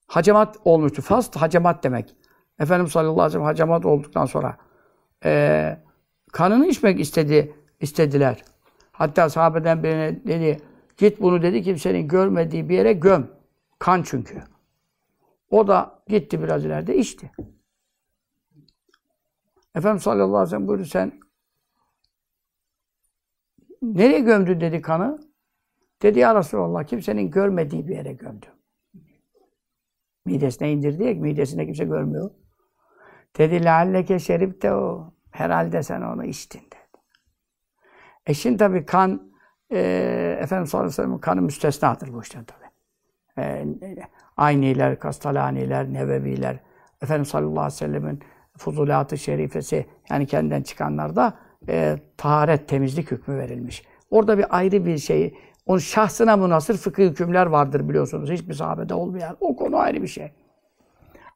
Hacamat olmuştu. Fast, hacamat demek. Efendimiz sallallahu aleyhi ve sellem hacamat olduktan sonra e, kanını içmek istedi istediler. Hatta sahabeden birine dedi, git bunu dedi kimsenin görmediği bir yere göm. Kan çünkü. O da gitti biraz ileride içti. Efendimiz sallallahu aleyhi ve sellem buyurdu sen nereye gömdün dedi kanı? Dedi ya Resulallah kimsenin görmediği bir yere gömdüm. Midesine indirdi ya, midesinde kimse görmüyor. Dedi lealleke şerif de o. Herhalde sen onu içtin dedi. E şimdi tabii kan e, Efendimiz sallallahu aleyhi ve sellem kanı müstesnadır bu işten tabii. E, Ayniler, Kastalaniler, Neveviler, Efendimiz sallallahu aleyhi ve sellemin fuzulat-ı şerifesi yani kendinden çıkanlarda e, taharet, temizlik hükmü verilmiş. Orada bir ayrı bir şey, onun şahsına münasır fıkıh hükümler vardır biliyorsunuz. Hiçbir sahabede olmayan. O konu ayrı bir şey.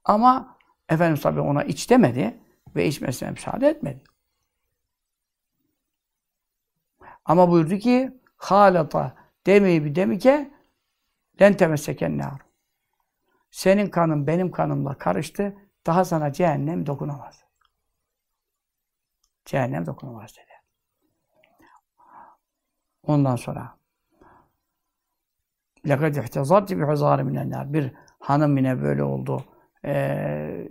Ama Efendimiz tabi ona iç demedi ve içmesine müsaade etmedi. Ama buyurdu ki halata demeyi bir demike len temesseken. Senin kanın benim kanımla karıştı. Daha sana cehennem dokunamaz. Cehennem dokunamaz dedi. Ondan sonra لَقَدْ اِحْتَزَرْتِ بِحُزَارِ مِنَ Bir hanım yine böyle oldu. Ee,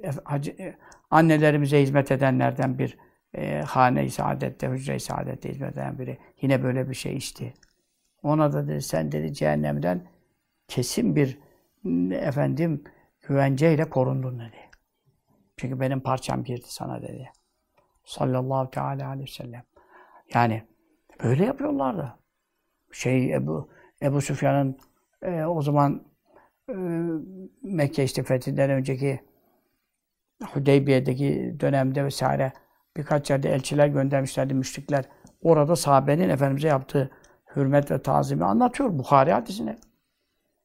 annelerimize hizmet edenlerden bir e, hane-i saadette, hücre-i saadette hizmet eden biri yine böyle bir şey içti. Ona da dedi, sen dedi cehennemden kesin bir efendim güvenceyle korundun dedi. Çünkü benim parçam girdi sana dedi. Sallallahu teala aleyhi ve sellem. Yani böyle yapıyorlardı. Şey Ebu Ebu Süfyan'ın e, o zaman e, Mekke işte fethinden önceki Hudeybiye'deki dönemde vesaire birkaç yerde elçiler göndermişlerdi müşrikler. Orada sahabenin Efendimiz'e yaptığı hürmet ve tazimi anlatıyor. Bukhari hadisine.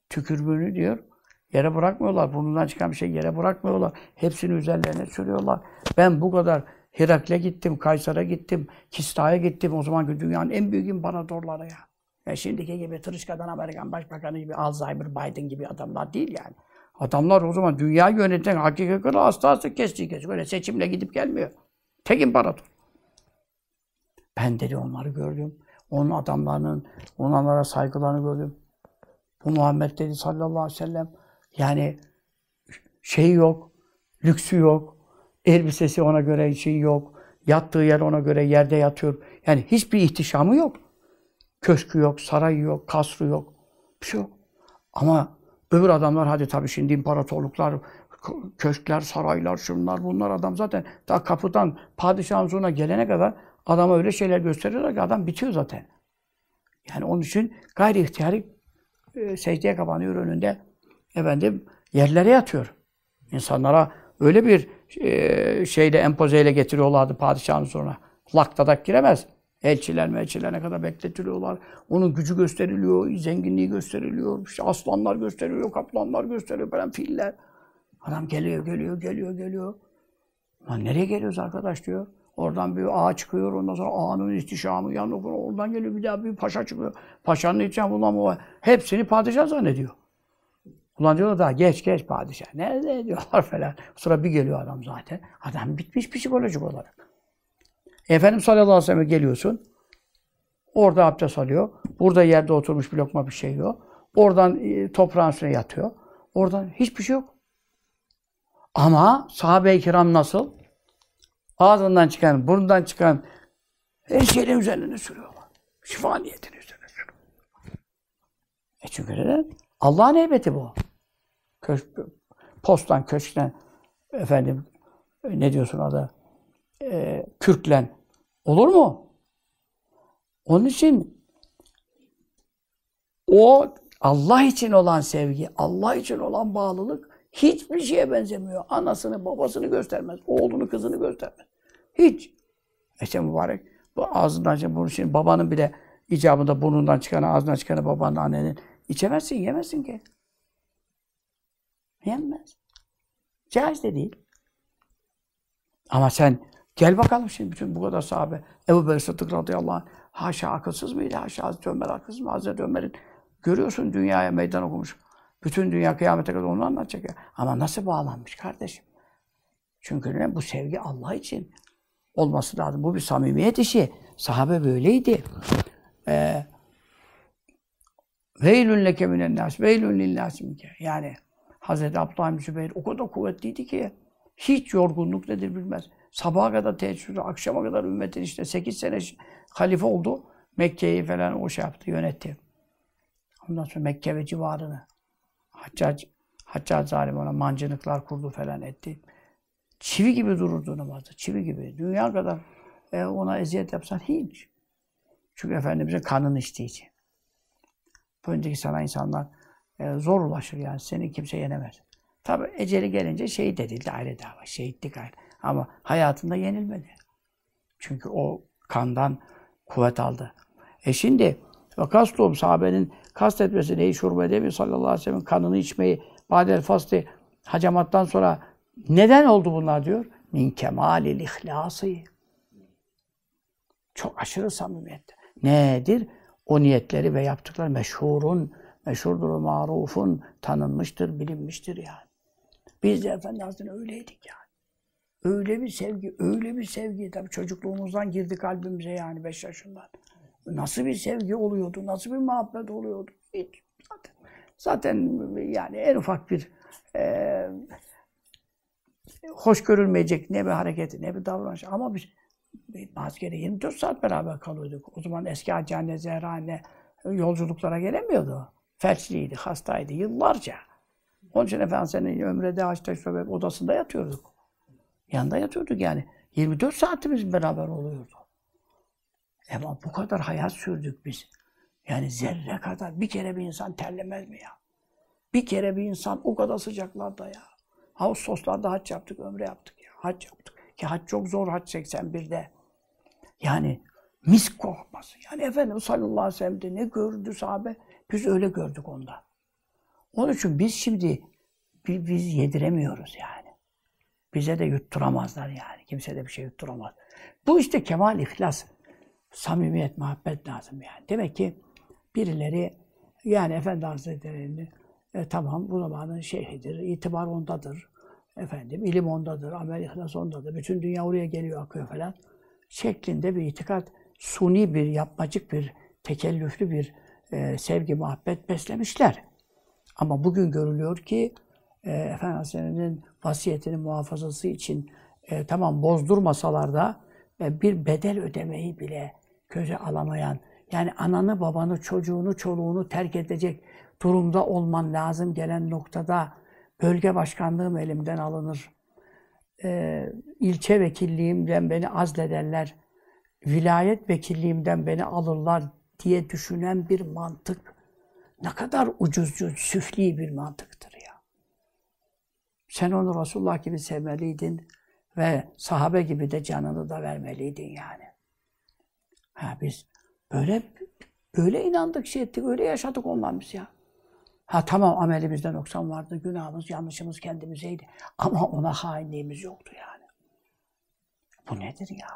Tükürüğünü diyor. Yere bırakmıyorlar. Burnundan çıkan bir şey yere bırakmıyorlar. Hepsini üzerlerine sürüyorlar. Ben bu kadar Hirakle gittim, Kaysar'a gittim, Kisra'ya gittim. O zaman dünyanın en büyük imparatorları ya. Ya şimdiki gibi tırışkadan Amerikan Başbakanı gibi, Alzheimer, Biden gibi adamlar değil yani. Adamlar o zaman dünya yöneten hakiki kral hastası kestiği kesiyor. Böyle seçimle gidip gelmiyor. Tek imparator. Ben dedi onları gördüm. Onun adamlarının, onlara saygılarını gördüm. Bu Muhammed dedi sallallahu aleyhi ve sellem yani şey yok, lüksü yok, elbisesi ona göre şey yok, yattığı yer ona göre yerde yatıyor. Yani hiçbir ihtişamı yok. Köşkü yok, sarayı yok, kasrı yok. Bir şey yok. Ama öbür adamlar hadi tabii şimdi imparatorluklar, köşkler, saraylar, şunlar, bunlar adam zaten daha kapıdan padişahın huzuruna gelene kadar adama öyle şeyler gösteriyorlar ki adam bitiyor zaten. Yani onun için gayri ihtiyari secdeye kapanıyor önünde. Efendim yerlere yatıyor. İnsanlara öyle bir e, şeyle empozeyle getiriyorlardı padişahın sonra. Laktadak giremez. Elçiler melçiler ne kadar bekletiliyorlar. Onun gücü gösteriliyor, zenginliği gösteriliyor. İşte aslanlar gösteriliyor, kaplanlar gösteriliyor falan filler. Adam geliyor, geliyor, geliyor, geliyor. Lan nereye geliyoruz arkadaş diyor. Oradan bir ağa çıkıyor, ondan sonra ağanın ihtişamı, yanı oradan geliyor bir daha bir paşa çıkıyor. Paşanın ihtişamı ulan o hepsini padişah zannediyor. Ulan diyorlar daha geç geç padişah. Nerede diyorlar falan. Sonra bir geliyor adam zaten. Adam bitmiş psikolojik olarak. Efendim sallallahu aleyhi ve sellem geliyorsun. Orada abdest alıyor. Burada yerde oturmuş bir lokma bir şey yok. Oradan e, toprağın üstüne yatıyor. Oradan hiçbir şey yok. Ama sahabe-i kiram nasıl? Ağzından çıkan, burnundan çıkan her şeyin üzerine sürüyorlar. Şifa niyetini üzerine sürüyorlar. E çünkü neden? Allah'ın heybeti bu. Köşk, postan, köşkten, efendim, ne diyorsun adı? E, kürklen. Olur mu? Onun için o Allah için olan sevgi, Allah için olan bağlılık hiçbir şeye benzemiyor. Anasını, babasını göstermez. Oğlunu, kızını göstermez. Hiç. İşte mübarek. Bu ağzından çıkan, bunun için babanın bile icabında burnundan çıkanı, ağzından çıkanı babanın, annenin içemezsin, yemezsin ki. Yenmez. Caiz de değil. Ama sen gel bakalım şimdi bütün bu kadar sahabe. Ebu Bekir Sıddık radıyallahu anh. Haşa akılsız mıydı? Haşa Hazreti Ömer akılsız mı? Hazreti Ömer'in görüyorsun dünyaya meydan okumuş. Bütün dünya kıyamete kadar onu anlatacak ya. Ama nasıl bağlanmış kardeşim? Çünkü ne? Bu sevgi Allah için. olması lazım. Bu bir samimiyet işi. Sahabe böyleydi. Ee, Veylün leke minen nas, veylün linnâs minke. Yani Hazreti Abdullah bin Zübeyir o kadar kuvvetliydi ki hiç yorgunluk nedir bilmez. Sabaha kadar teheccüd, akşama kadar ümmetin işte 8 sene halife oldu. Mekke'yi falan o şey yaptı, yönetti. Ondan sonra Mekke ve civarını. Haccac, Haccac zalim ona mancınıklar kurdu falan etti. Çivi gibi dururdu namazda, çivi gibi. Dünya kadar e, ona eziyet yapsan hiç. Çünkü Efendimiz'in kanını içtiği için. Önceki sana insanlar e, zor ulaşır yani. Seni kimse yenemez. Tabi eceli gelince şehit edildi ayrı dava. Şehitlik ayrı. Ama hayatında yenilmedi. Çünkü o kandan kuvvet aldı. E şimdi ve kastum sahabenin kastetmesi neyi şurbe edebi sallallahu aleyhi ve sellem kanını içmeyi badel fasli hacamattan sonra neden oldu bunlar diyor? Min kemalil ihlası. Çok aşırı samimiyette. Nedir? O niyetleri ve yaptıkları meşhurun, meşhurdur, marufun, tanınmıştır, bilinmiştir yani. Biz de Efendi Hazretleri öyleydik yani. Öyle bir sevgi, öyle bir sevgi. Tabii çocukluğumuzdan girdi kalbimize yani beş yaşından. Nasıl bir sevgi oluyordu, nasıl bir muhabbet oluyordu. Hiç. Zaten, zaten yani en ufak bir e, hoş görülmeyecek ne bir hareketi, ne bir davranış. Ama biz askere 24 saat beraber kalıyorduk. O zaman eski hacihane, zehrane yolculuklara gelemiyordu. Felçliydi, hastaydı yıllarca. Onun için Efendimiz'in ömrede, haçta, şöbek odasında yatıyorduk. Yanında yatıyorduk yani. 24 saatimiz beraber oluyordu. Ama bu kadar hayat sürdük biz. Yani zerre kadar bir kere bir insan terlemez mi ya? Bir kere bir insan o kadar sıcaklarda ya. Ağustoslarda haç yaptık, ömre yaptık ya. Hac yaptık. Ki hac çok zor hac 81'de. Yani mis kokması. Yani Efendimiz sallallahu aleyhi ve sellem'de ne gördü sahabe? Biz öyle gördük onda. Onun için biz şimdi biz yediremiyoruz yani. Bize de yutturamazlar yani. Kimse de bir şey yutturamaz. Bu işte kemal ihlas. Samimiyet, muhabbet lazım yani. Demek ki birileri yani Efendi Hazretleri'nin e, tamam bu zamanın şeyhidir, itibar ondadır. Efendim ilim ondadır, amel ihlas ondadır. Bütün dünya oraya geliyor, akıyor falan. Şeklinde bir itikat, suni bir, yapmacık bir, tekellüflü bir e, sevgi, muhabbet beslemişler. Ama bugün görülüyor ki e, Efendimiz'in vasiyetinin muhafazası için e, tamam bozdurmasalar da e, bir bedel ödemeyi bile göze alamayan, yani ananı, babanı, çocuğunu, çoluğunu terk edecek durumda olman lazım gelen noktada bölge başkanlığım elimden alınır. Ee, ilçe vekilliğimden beni azlederler. Vilayet vekilliğimden beni alırlar diye düşünen bir mantık ne kadar ucuzcu, süfli bir mantıktır ya. Sen onu Resulullah gibi sevmeliydin ve sahabe gibi de canını da vermeliydin yani. Ha biz böyle böyle inandık, şey ettik, öyle yaşadık ondan biz ya. Ha tamam amelimizde noksan vardı, günahımız, yanlışımız kendimizeydi. Ama ona hainliğimiz yoktu yani. Bu nedir ya?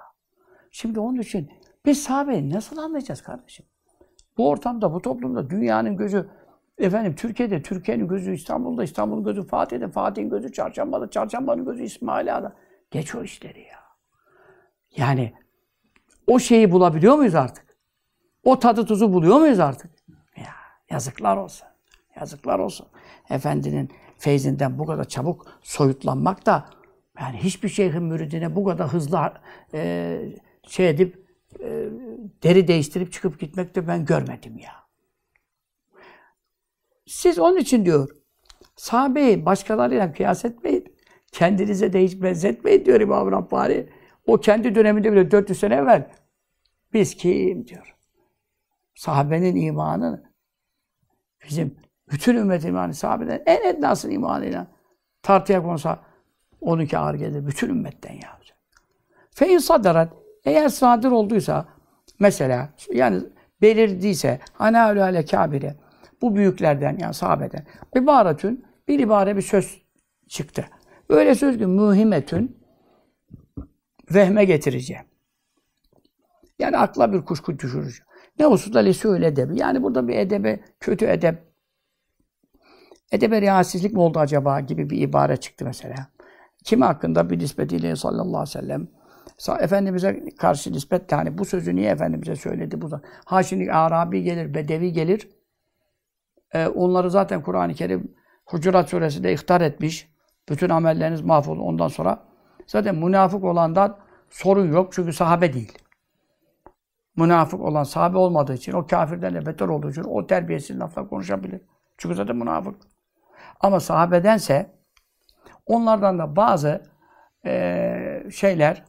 Şimdi onun için biz sahabeyi nasıl anlayacağız kardeşim? Bu ortamda, bu toplumda dünyanın gözü, efendim Türkiye'de, Türkiye'nin gözü İstanbul'da, İstanbul'un gözü Fatih'de, Fatih'in gözü Çarşamba'da, Çarşamba'nın gözü İsmaila'da. Geç o işleri ya. Yani o şeyi bulabiliyor muyuz artık? O tadı tuzu buluyor muyuz artık? Ya yazıklar olsun. Yazıklar olsun. Efendinin feyzinden bu kadar çabuk soyutlanmak da yani hiçbir şeyhin müridine bu kadar hızlı e, şey edip e, deri değiştirip çıkıp gitmek de ben görmedim ya. Siz onun için diyor, sahabeyi başkalarıyla kıyas etmeyin. Kendinize de hiç benzetmeyin diyor İmam Rabbani. O kendi döneminde bile 400 sene evvel. Biz kim diyor. Sahabenin imanı bizim bütün ümmet imanı sahabeden en ednasın imanıyla tartıya konsa onunki ağır gelir. Bütün ümmetten ya. Fe in sadarat eğer sadır olduysa mesela yani belirdiyse ana öyle kabire bu büyüklerden yani sahabeden ibaretün bir ibare bir söz çıktı. Öyle söz ki mühimetün vehme getireceğim. Yani akla bir kuşku düşürücü. Ne hususta lesi öyle edebi. Yani burada bir edebe, kötü edep, edebe riayetsizlik mi oldu acaba gibi bir ibare çıktı mesela. Kim hakkında bir nispetiyle sallallahu aleyhi ve sellem Efendimiz'e karşı nispetle hani bu sözü niye Efendimiz'e söyledi bu? Ha şimdi Arabi gelir, Bedevi gelir. Ee, onları zaten Kur'an-ı Kerim Hucurat suresinde ihtar etmiş. Bütün amelleriniz mahvolur ondan sonra. Zaten münafık olandan sorun yok çünkü sahabe değil. Münafık olan sahabe olmadığı için, o kafirlerle beter olduğu için o terbiyesiz laflar konuşabilir. Çünkü zaten münafık. Ama sahabedense onlardan da bazı eee, şeyler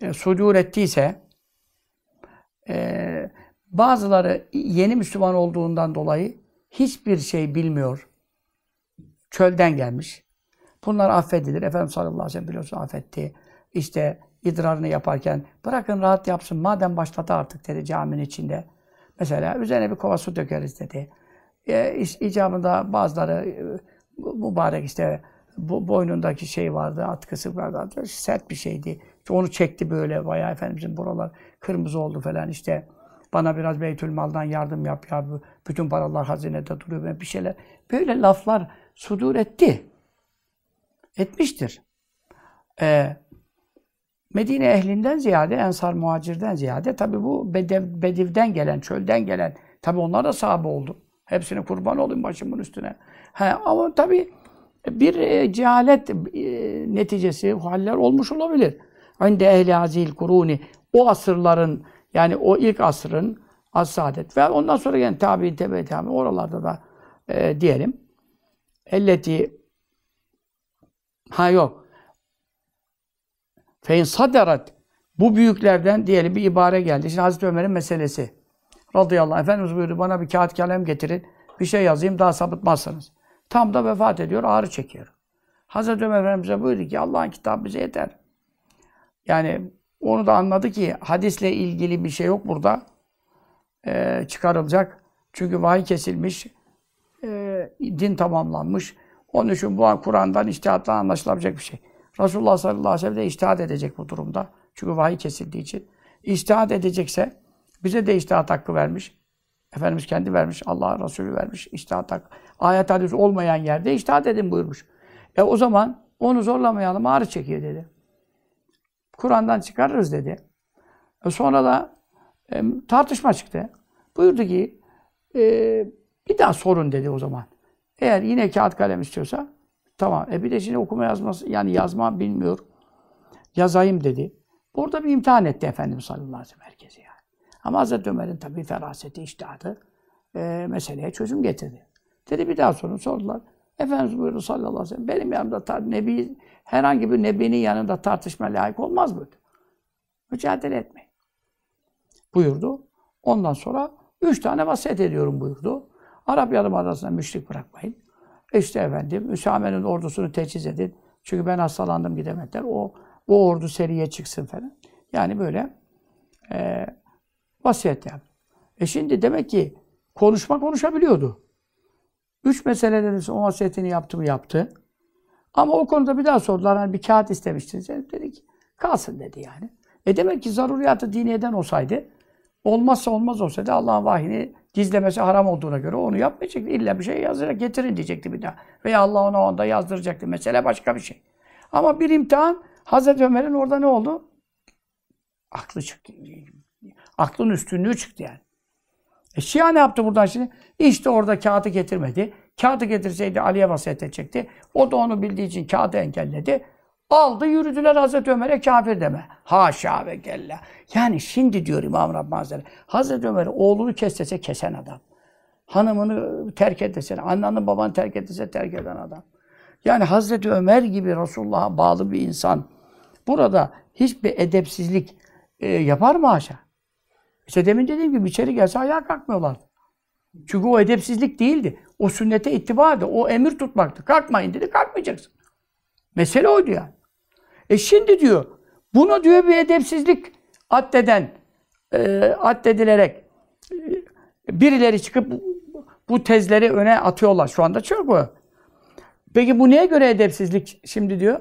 e, sudur ettiyse e, bazıları yeni Müslüman olduğundan dolayı hiçbir şey bilmiyor. Çölden gelmiş. Bunlar affedilir. Efendimiz sallallahu aleyhi ve sellem biliyorsun affetti. İşte idrarını yaparken bırakın rahat yapsın. Madem başladı artık dedi caminin içinde. Mesela üzerine bir kova su dökeriz dedi. E, icabında bazıları e, mübarek işte bu boynundaki şey vardı, atkısı vardı. Sert bir şeydi. İşte onu çekti böyle bayağı Efendimizin buralar kırmızı oldu falan işte. Bana biraz Beytülmal'dan yardım yap ya. Bütün paralar hazinede duruyor. Bir şeyler. Böyle laflar sudur etti. Etmiştir. Ee, Medine ehlinden ziyade, Ensar muhacirden ziyade tabi bu Bedev, Bediv'den gelen, çölden gelen, tabi onlar da sahabe oldu. Hepsine kurban olayım başımın üstüne. He, ama tabi bir e, cehalet e, neticesi haller olmuş olabilir. Inde ehli hazil kuruni o asırların yani o ilk asrın as saadet ve ondan sonra gelen tabi tebe tabi oralarda da e, diyelim elleti ha yok Fein sadarat bu büyüklerden diyelim bir ibare geldi. Şimdi Hazreti Ömer'in meselesi. Radıyallahu anh. Efendimiz buyurdu bana bir kağıt kalem getirin. Bir şey yazayım daha sapıtmazsınız. Tam da vefat ediyor, ağrı çekiyor. Hazreti Ömer Efendimiz'e buyurdu ki Allah'ın kitabı bize yeter. Yani onu da anladı ki hadisle ilgili bir şey yok burada. Ee, çıkarılacak. Çünkü vahiy kesilmiş. Ee, din tamamlanmış. Onun için bu Kur'an'dan iştihatla anlaşılabilecek bir şey. Resulullah sallallahu aleyhi ve sellem de iştihat edecek bu durumda. Çünkü vahiy kesildiği için. İştihat edecekse bize de iştihat hakkı vermiş. Efendimiz kendi vermiş, Allah Resulü vermiş iştihat hakkı. Ayet hadis olmayan yerde iştihat edin buyurmuş. E o zaman onu zorlamayalım, ağrı çekiyor dedi. Kur'an'dan çıkarırız dedi. E sonra da e, tartışma çıktı. Buyurdu ki e, bir daha sorun dedi o zaman. Eğer yine kağıt kalem istiyorsa tamam. E bir de şimdi okuma yazması yani yazma bilmiyor. Yazayım dedi. Burada bir imtihan etti Efendimiz sallallahu aleyhi ve sellem herkesi yani. Ama Hazreti Ömer'in tabii feraseti, iştihadı e, meseleye çözüm getirdi. Dedi bir daha sorun sordular. Efendimiz buyurdu sallallahu aleyhi ve sellem benim yanımda tar- nebi, herhangi bir nebinin yanında tartışma layık olmaz buyurdu. Mücadele etmeyin. Buyurdu. Ondan sonra üç tane vasiyet ediyorum buyurdu. Arap Yarımadası'na müşrik bırakmayın. İşte efendim Üsame'nin ordusunu teçhiz edin. Çünkü ben hastalandım gidemediler. O, o ordu seriye çıksın falan. Yani böyle e, vasiyet yaptı. E şimdi demek ki konuşma konuşabiliyordu. Üç meselede de o vasiyetini yaptı mı yaptı. Ama o konuda bir daha sordular. Hani bir kağıt istemiştiniz. E, Dedi ki kalsın dedi yani. E demek ki zaruriyatı diniyeden olsaydı olmazsa olmaz olsaydı Allah'ın vahyini gizlemesi haram olduğuna göre onu yapmayacaktı. İlla bir şey yazarak getirin diyecekti bir daha. Veya Allah ona onda yazdıracaktı. Mesele başka bir şey. Ama bir imtihan Hazreti Ömer'in orada ne oldu? Aklı çıktı. Aklın üstünlüğü çıktı yani. E Şia ne yaptı buradan şimdi? İşte orada kağıdı getirmedi. Kağıdı getirseydi Ali'ye vasiyet edecekti. O da onu bildiği için kağıdı engelledi. Aldı yürüdüler Hazreti Ömer'e kafir deme. Haşa ve kella. Yani şimdi diyor İmam Rabbani Hazretleri. Hazreti Ömer oğlunu kestese kesen adam. Hanımını terk edese, annanı babanı terk edese terk eden adam. Yani Hazreti Ömer gibi Resulullah'a bağlı bir insan burada hiçbir edepsizlik e, yapar mı haşa? İşte demin dediğim gibi içeri gelse ayağa kalkmıyorlardı. Çünkü o edepsizlik değildi. O sünnete ittibadı. O emir tutmaktı. Kalkmayın dedi, kalkmayacaksın. Mesele oydu yani. E şimdi diyor, bunu diyor bir edepsizlik addeden, e, addedilerek e, birileri çıkıp bu, bu tezleri öne atıyorlar. Şu anda çok bu. Peki bu neye göre edepsizlik şimdi diyor?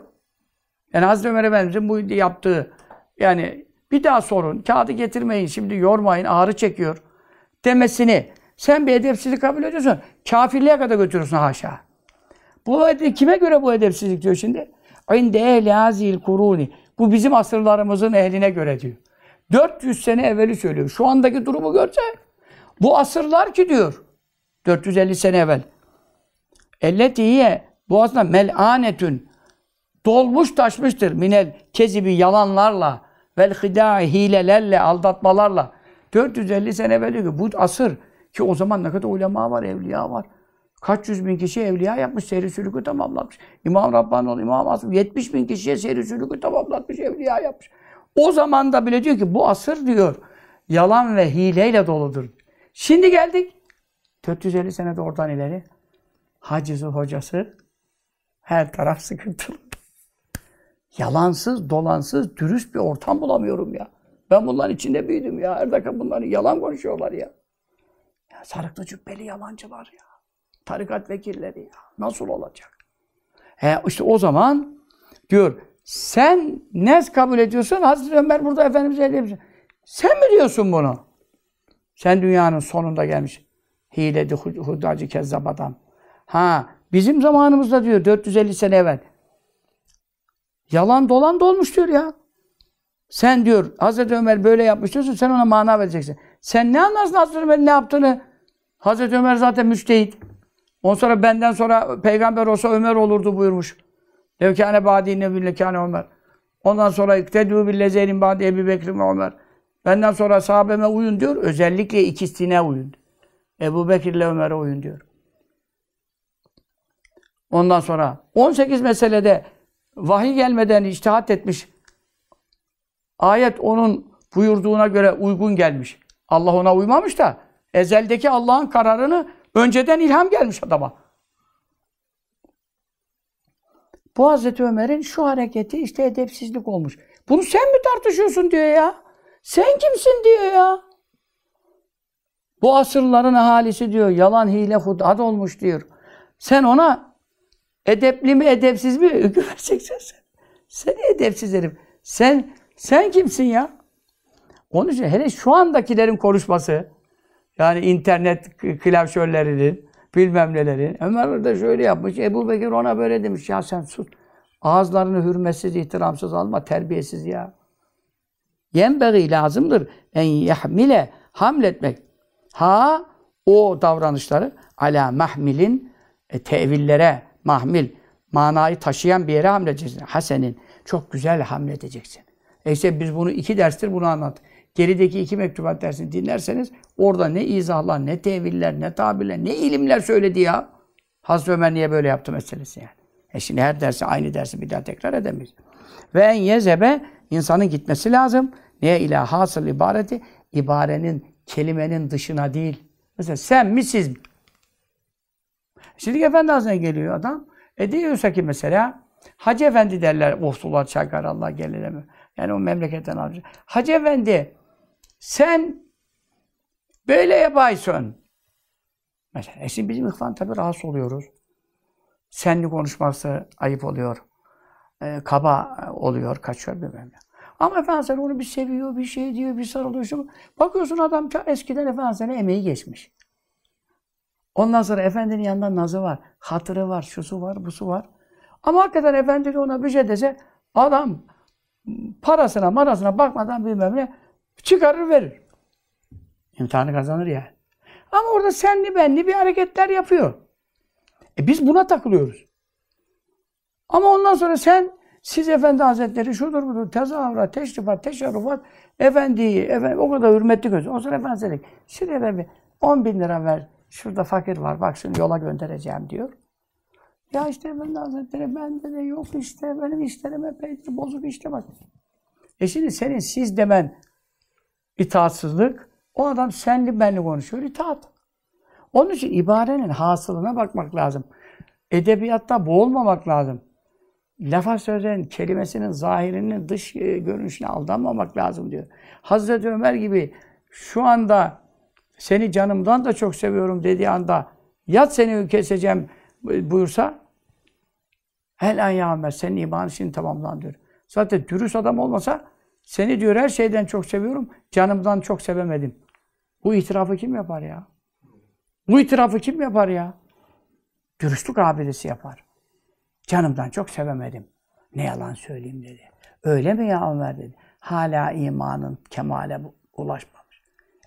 Yani Hazreti Ömer Efendimiz'in bu yaptığı yani bir daha sorun, kağıdı getirmeyin, şimdi yormayın, ağrı çekiyor demesini sen bir edepsizlik kabul ediyorsun. Kafirliğe kadar götürüyorsun haşa. Bu kime göre bu edepsizlik diyor şimdi? İnde ehli hazil kuruni. Bu bizim asırlarımızın ehline göre diyor. 400 sene evveli söylüyor. Şu andaki durumu görse bu asırlar ki diyor. 450 sene evvel. Elletiye bu aslında mel'anetün dolmuş taşmıştır minel kezibi yalanlarla vel hidâi hilelerle aldatmalarla 450 sene evvel diyor ki bu asır ki o zaman ne kadar ulema var, evliya var. Kaç yüz bin kişi evliya yapmış, seyri sülükü tamamlamış. İmam Rabbani, İmam Asım 70 bin kişiye seyri sülükü tamamlatmış, evliya yapmış. O zaman da bile diyor ki bu asır diyor yalan ve hileyle doludur. Şimdi geldik 450 senede oradan ileri hacısı hocası her taraf sıkıntılı. Yalansız, dolansız, dürüst bir ortam bulamıyorum ya. Ben bunların içinde büyüdüm ya. Her dakika bunları yalan konuşuyorlar ya. ya sarıklı cübbeli yalancılar ya. Tarikat vekilleri ya. Nasıl olacak? He, işte o zaman diyor sen ne kabul ediyorsun? Hazreti Ömer burada Efendimiz ellemiş. Sen mi diyorsun bunu? Sen dünyanın sonunda gelmiş. Hiledi, hudacı, kezzap adam. Ha, bizim zamanımızda diyor 450 sene evvel. Yalan dolan dolmuş diyor ya. Sen diyor Hazreti Ömer böyle yapmış diyorsun sen ona mana vereceksin. Sen ne anlarsın Hazreti Ömer'in ne yaptığını? Hazreti Ömer zaten müçtehit. Ondan sonra benden sonra peygamber olsa Ömer olurdu buyurmuş. Levkâne bâdî nebillekâne Ömer. Ondan sonra iktedû billezeynin bâdî Ebu Bekir ve Ömer. Benden sonra sahabeme uyun diyor. Özellikle ikisine uyun. Ebu Bekir ile Ömer'e uyun diyor. Ondan sonra 18 meselede vahiy gelmeden içtihat etmiş. Ayet onun buyurduğuna göre uygun gelmiş. Allah ona uymamış da ezeldeki Allah'ın kararını önceden ilham gelmiş adama. Bu Hazreti Ömer'in şu hareketi işte edepsizlik olmuş. Bunu sen mi tartışıyorsun diyor ya. Sen kimsin diyor ya. Bu asırların ahalisi diyor yalan hile hudat olmuş diyor. Sen ona edepli mi edepsiz mi hüküm vereceksin sen. Sen edepsiz herif. Sen sen kimsin ya? Onun için hele şu andakilerin konuşması yani internet klavşörlerinin bilmem nelerin. Ömer de şöyle yapmış. Ebu Bekir ona böyle demiş. Ya sen sus. Ağızlarını hürmetsiz, ihtiramsız alma. Terbiyesiz ya. Yenbeği lazımdır. En yahmile hamletmek. Ha o davranışları ala mahmilin e, tevillere mahmil manayı taşıyan bir yere hamledeceksin. Hasenin çok güzel hamledeceksin. E işte biz bunu iki derstir bunu anlat. Gerideki iki mektubat dersini dinlerseniz orada ne izahlar, ne teviller, ne tabirler, ne ilimler söyledi ya. Hazreti Ömer niye böyle yaptı meselesi yani. E şimdi her dersi aynı dersi bir daha tekrar edemeyiz. Ve en yezebe insanın gitmesi lazım. Niye ila hasıl ibareti? İbarenin, kelimenin dışına değil. Mesela sen mi siz mi? Şimdi Efendi Hazretleri geliyor adam. E diyorsa ki mesela Hacı Efendi derler. Ofsullah Çakar Allah gelene Yani o memleketten alacak. Hacı Efendi sen böyle yapaysın. Mesela e şimdi bizim ihvan tabi rahatsız oluyoruz. Senli konuşması ayıp oluyor. E, kaba oluyor, kaçıyor bilmem ne. Ama Efendimiz onu bir seviyor, bir şey diyor, bir sarılıyor. Bakıyorsun adam eskiden Efendimiz'e emeği geçmiş. Ondan sonra Efendinin yanında nazı var, hatırı var, şusu var, busu var. Ama hakikaten Efendi de ona bir şey dese adam parasına marasına bakmadan bilmem ne çıkarır verir. İmtihanı kazanır ya. Ama orada senli benli bir hareketler yapıyor. E biz buna takılıyoruz. Ama ondan sonra sen siz Efendi Hazretleri şudur budur, tezahürat, teşrifat, teşerrufat, efendiyi, efendi, o kadar hürmetli göz. O sonra Efendi Hazretleri, şuraya bir 10 bin lira ver, şurada fakir var, bak şimdi yola göndereceğim diyor. Ya işte Efendi Hazretleri, bende de yok işte, benim işlerim epeydir, bozuk bak. E şimdi senin siz demen itaatsızlık, o adam senli benli konuşuyor, itaat. Onun için ibarenin hasılına bakmak lazım. Edebiyatta boğulmamak lazım lafa sözün kelimesinin zahirinin dış e, görünüşüne aldanmamak lazım diyor. Hazreti Ömer gibi şu anda seni canımdan da çok seviyorum dediği anda yat seni keseceğim buyursa el an ya Ömer senin imanın şimdi tamamlan diyor. Zaten dürüst adam olmasa seni diyor her şeyden çok seviyorum canımdan çok sevemedim. Bu itirafı kim yapar ya? Bu itirafı kim yapar ya? Dürüstlük abidesi yapar. Canımdan çok sevemedim. Ne yalan söyleyeyim dedi. Öyle mi ya Ömer dedi. Hala imanın kemale ulaşmamış.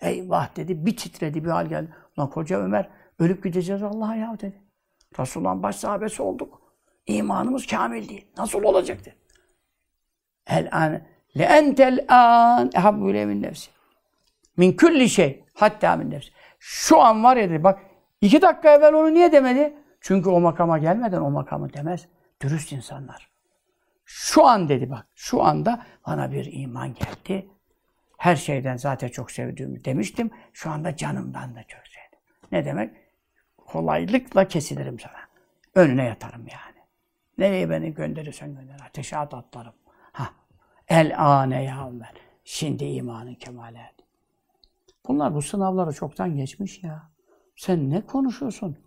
Eyvah dedi. Bir titredi bir hal geldi. Ulan koca Ömer ölüp gideceğiz Allah'a ya dedi. Resulullah'ın baş sahabesi olduk. İmanımız kamil değil. Nasıl olacak dedi. El an le entel an ehabbu min nefsi. Min külli şey hatta min nefsi. Şu an var ya dedi bak iki dakika evvel onu niye demedi? Çünkü o makama gelmeden o makamı demez. Dürüst insanlar. Şu an dedi bak, şu anda bana bir iman geldi. Her şeyden zaten çok sevdiğimi demiştim. Şu anda canımdan da çok sevdim. Ne demek? Kolaylıkla kesilirim sana. Önüne yatarım yani. Nereye beni gönderirsen gönder. Ateşe at atlarım. Ha. El ane ya Ömer. Şimdi imanın kemale. Bunlar bu sınavları çoktan geçmiş ya. Sen ne konuşuyorsun?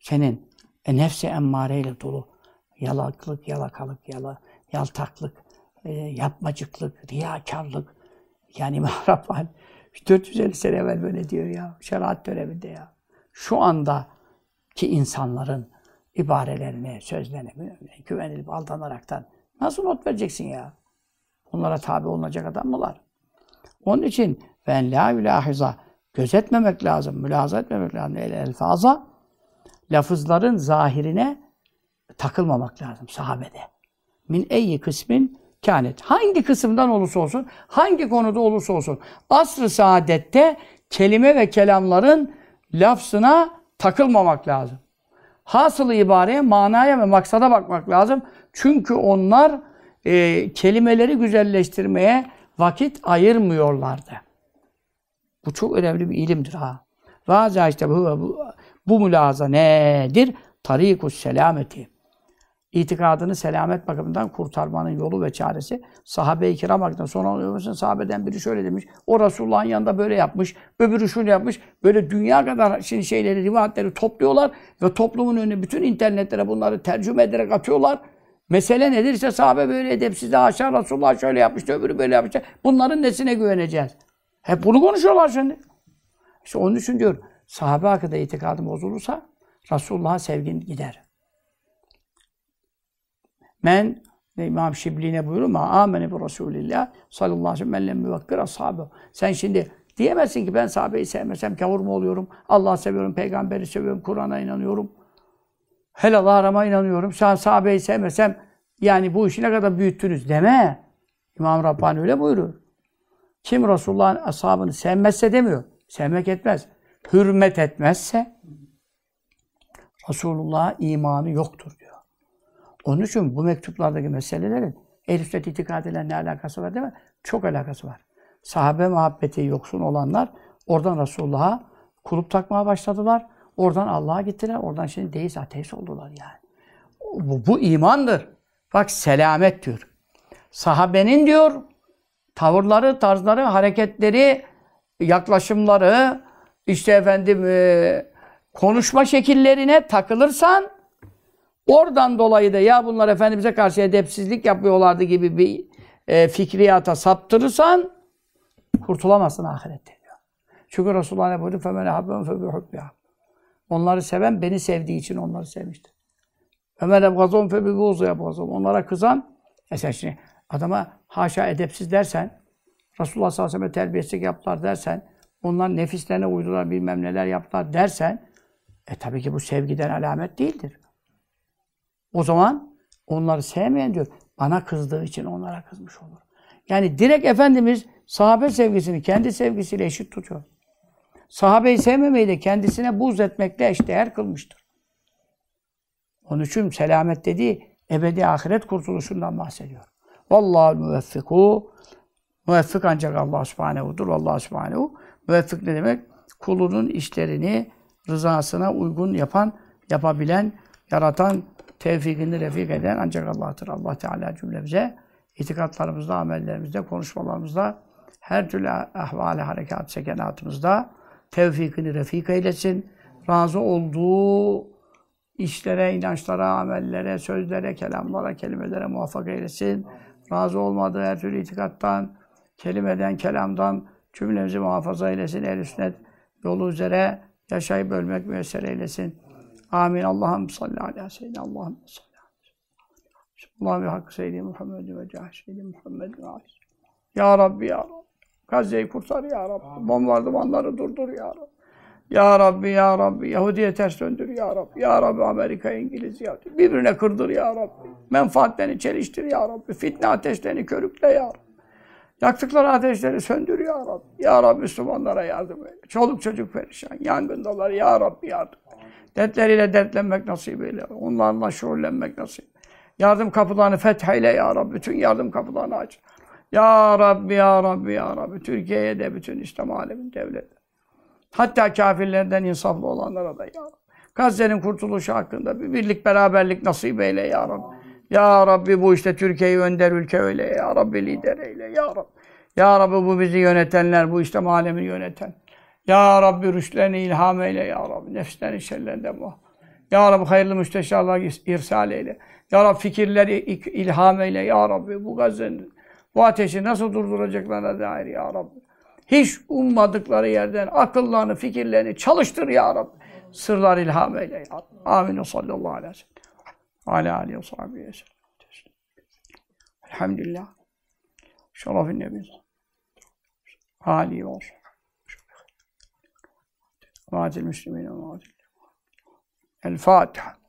Senin e, nefsi emmareyle dolu yalaklık, yalakalık, yala, yaltaklık, e, yapmacıklık, riyakarlık. Yani mahrafal 450 sene evvel böyle diyor ya. Şeriat döneminde ya. Şu anda ki insanların ibarelerine, sözlerine güvenilip aldanaraktan nasıl not vereceksin ya? Bunlara tabi olunacak adam mı var? Onun için ben la ilahiza gözetmemek lazım, mülaza etmemek lazım. El elfaza lafızların zahirine takılmamak lazım sahabede. Min eyyi kısmin kânet. Hangi kısımdan olursa olsun, hangi konuda olursa olsun. Asr-ı saadette kelime ve kelamların lafzına takılmamak lazım. Hasılı ibareye, manaya ve maksada bakmak lazım. Çünkü onlar e, kelimeleri güzelleştirmeye vakit ayırmıyorlardı. Bu çok önemli bir ilimdir ha. Vaza işte bu, bu, bu mülaza nedir? Tarikus selameti itikadını selamet bakımından kurtarmanın yolu ve çaresi sahabe-i kiram hakkında. Sonra oluyorsun sahabeden biri şöyle demiş. O Resulullah'ın yanında böyle yapmış. Öbürü şunu yapmış. Böyle dünya kadar şimdi şeyleri, rivayetleri topluyorlar ve toplumun önüne bütün internetlere bunları tercüme ederek atıyorlar. Mesele nedir? İşte sahabe böyle edepsiz de aşağı Resulullah şöyle yapmıştı, öbürü böyle yapmıştı. Bunların nesine güveneceğiz? Hep bunu konuşuyorlar şimdi. İşte onun için diyor, sahabe hakkında itikadın bozulursa Resulullah'a sevgin gider. Men İmam Şibli ne buyuruyor? Ma amene bi Resulillah sallallahu aleyhi ve sellem men lem yuvakkir ashabe. Sen şimdi diyemezsin ki ben sahabeyi sevmesem kavur mu oluyorum? Allah'ı seviyorum, peygamberi seviyorum, Kur'an'a inanıyorum. Helal arama inanıyorum. Sen sahabeyi sevmesem yani bu işi ne kadar büyüttünüz deme. İmam Rabbani öyle buyuruyor. Kim Resulullah'ın ashabını sevmezse demiyor. Sevmek etmez. Hürmet etmezse Resulullah'a imanı yoktur diyor. Onun için bu mektuplardaki meselelerin ehl sünnet ne alakası var değil mi? Çok alakası var. Sahabe muhabbeti yoksun olanlar oradan Resulullah'a kulüp takmaya başladılar. Oradan Allah'a gittiler. Oradan şimdi deist, ateist oldular yani. Bu, bu imandır. Bak selamet diyor. Sahabenin diyor tavırları, tarzları, hareketleri, yaklaşımları, işte efendim e, konuşma şekillerine takılırsan Oradan dolayı da ya bunlar Efendimiz'e karşı edepsizlik yapıyorlardı gibi bir e, fikriyata saptırırsan kurtulamazsın ahirette diyor. Çünkü Resulullah ne buyurdu? فَمَنْ اَحَبَّهُمْ فَبِحُبِّهَا Onları seven beni sevdiği için onları sevmiştir. Ömer ebgazon fe bibuzu ebgazon. Onlara kızan, mesela şimdi adama haşa edepsiz dersen, Resulullah sallallahu aleyhi ve sellem terbiyesizlik yaptılar dersen, onlar nefislerine uydular bilmem neler yaptılar dersen, e tabii ki bu sevgiden alamet değildir. O zaman onları sevmeyen diyor, bana kızdığı için onlara kızmış olur. Yani direkt Efendimiz sahabe sevgisini kendi sevgisiyle eşit tutuyor. Sahabeyi sevmemeyi de kendisine buz etmekle eşdeğer kılmıştır. Onun için selamet dediği ebedi ahiret kurtuluşundan bahsediyor. Vallahu müveffiku Müveffik ancak Allah subhanehu'dur. Allah subhanehu. Müveffik ne demek? Kulunun işlerini rızasına uygun yapan, yapabilen, yaratan, tevfikini refik eden ancak Allah'tır. Allah Teala cümlemize itikatlarımızda, amellerimizde, konuşmalarımızda, her türlü ahvali, harekat, sekenatımızda tevfikini refik eylesin. Razı olduğu işlere, inançlara, amellere, sözlere, kelamlara, kelimelere muvaffak eylesin. Razı olmadığı her türlü itikattan, kelimeden, kelamdan cümlemizi muhafaza eylesin. El sünnet yolu üzere yaşayıp ölmek müyesser eylesin. Amin. Allah'ım salli ala seyyidina Allah'ım salli. Allah'ın ve hakkı seyyidi Muhammed ve cah seyyidi Muhammed ve aleyhi. Ya Rabbi ya Rabbi. Gazze'yi kurtar ya Rabbi. Bombardımanları durdur ya Rabbi. Ya Rabbi ya Rabbi. Yahudi'ye ters döndür ya Rabbi. Ya Rabbi Amerika, İngiliz ya Rabbi. Birbirine kırdır ya Rabbi. Menfaatlerini çeliştir ya Rabbi. Fitne ateşlerini körükle ya Rabbi. Yaktıkları ateşleri söndür ya Rabbi. Ya Rabbi Müslümanlara yardım eyle. Çoluk çocuk perişan. Yangındalar ya Rabbi yardım. Dertleriyle dertlenmek nasip eyle. Onlarla şuurlenmek nasip. Yardım kapılarını fetheyle ya Rabbi. Bütün yardım kapılarını aç. Ya Rabbi, Ya Rabbi, Ya Rabbi. Türkiye'ye de bütün İslam alemin devleti. Hatta kafirlerden insaflı olanlara da Ya Rabbi. Gazze'nin kurtuluşu hakkında bir birlik beraberlik nasip eyle Ya Rabbi. Ya Rabbi bu işte Türkiye'yi önder ülke öyle Ya Rabbi lider eyle Ya Rabbi. Ya Rabbi bu bizi yönetenler, bu İslam alemini yöneten. Ya Rabbi rüştlerini ilham eyle Ya Rabbi. Nefslerin şerlerinden muhafız. Ya Rabbi hayırlı müsteşarlar irsal eyle. Ya Rabbi fikirleri ilham eyle. Ya Rabbi bu Gazze'nin bu ateşi nasıl durduracaklarına dair Ya Rabbi. Hiç ummadıkları yerden akıllarını, fikirlerini çalıştır Ya Rabbi. Sırlar ilham eyle Ya Rabbi. Amin. Sallallahu aleyhi ve sellem. Ala aleyhi ve sahibi ve sellem. Elhamdülillah. Şerefin Nebi. Ali ve olsun. Vatil Müslümin ve vatil. El Fatiha.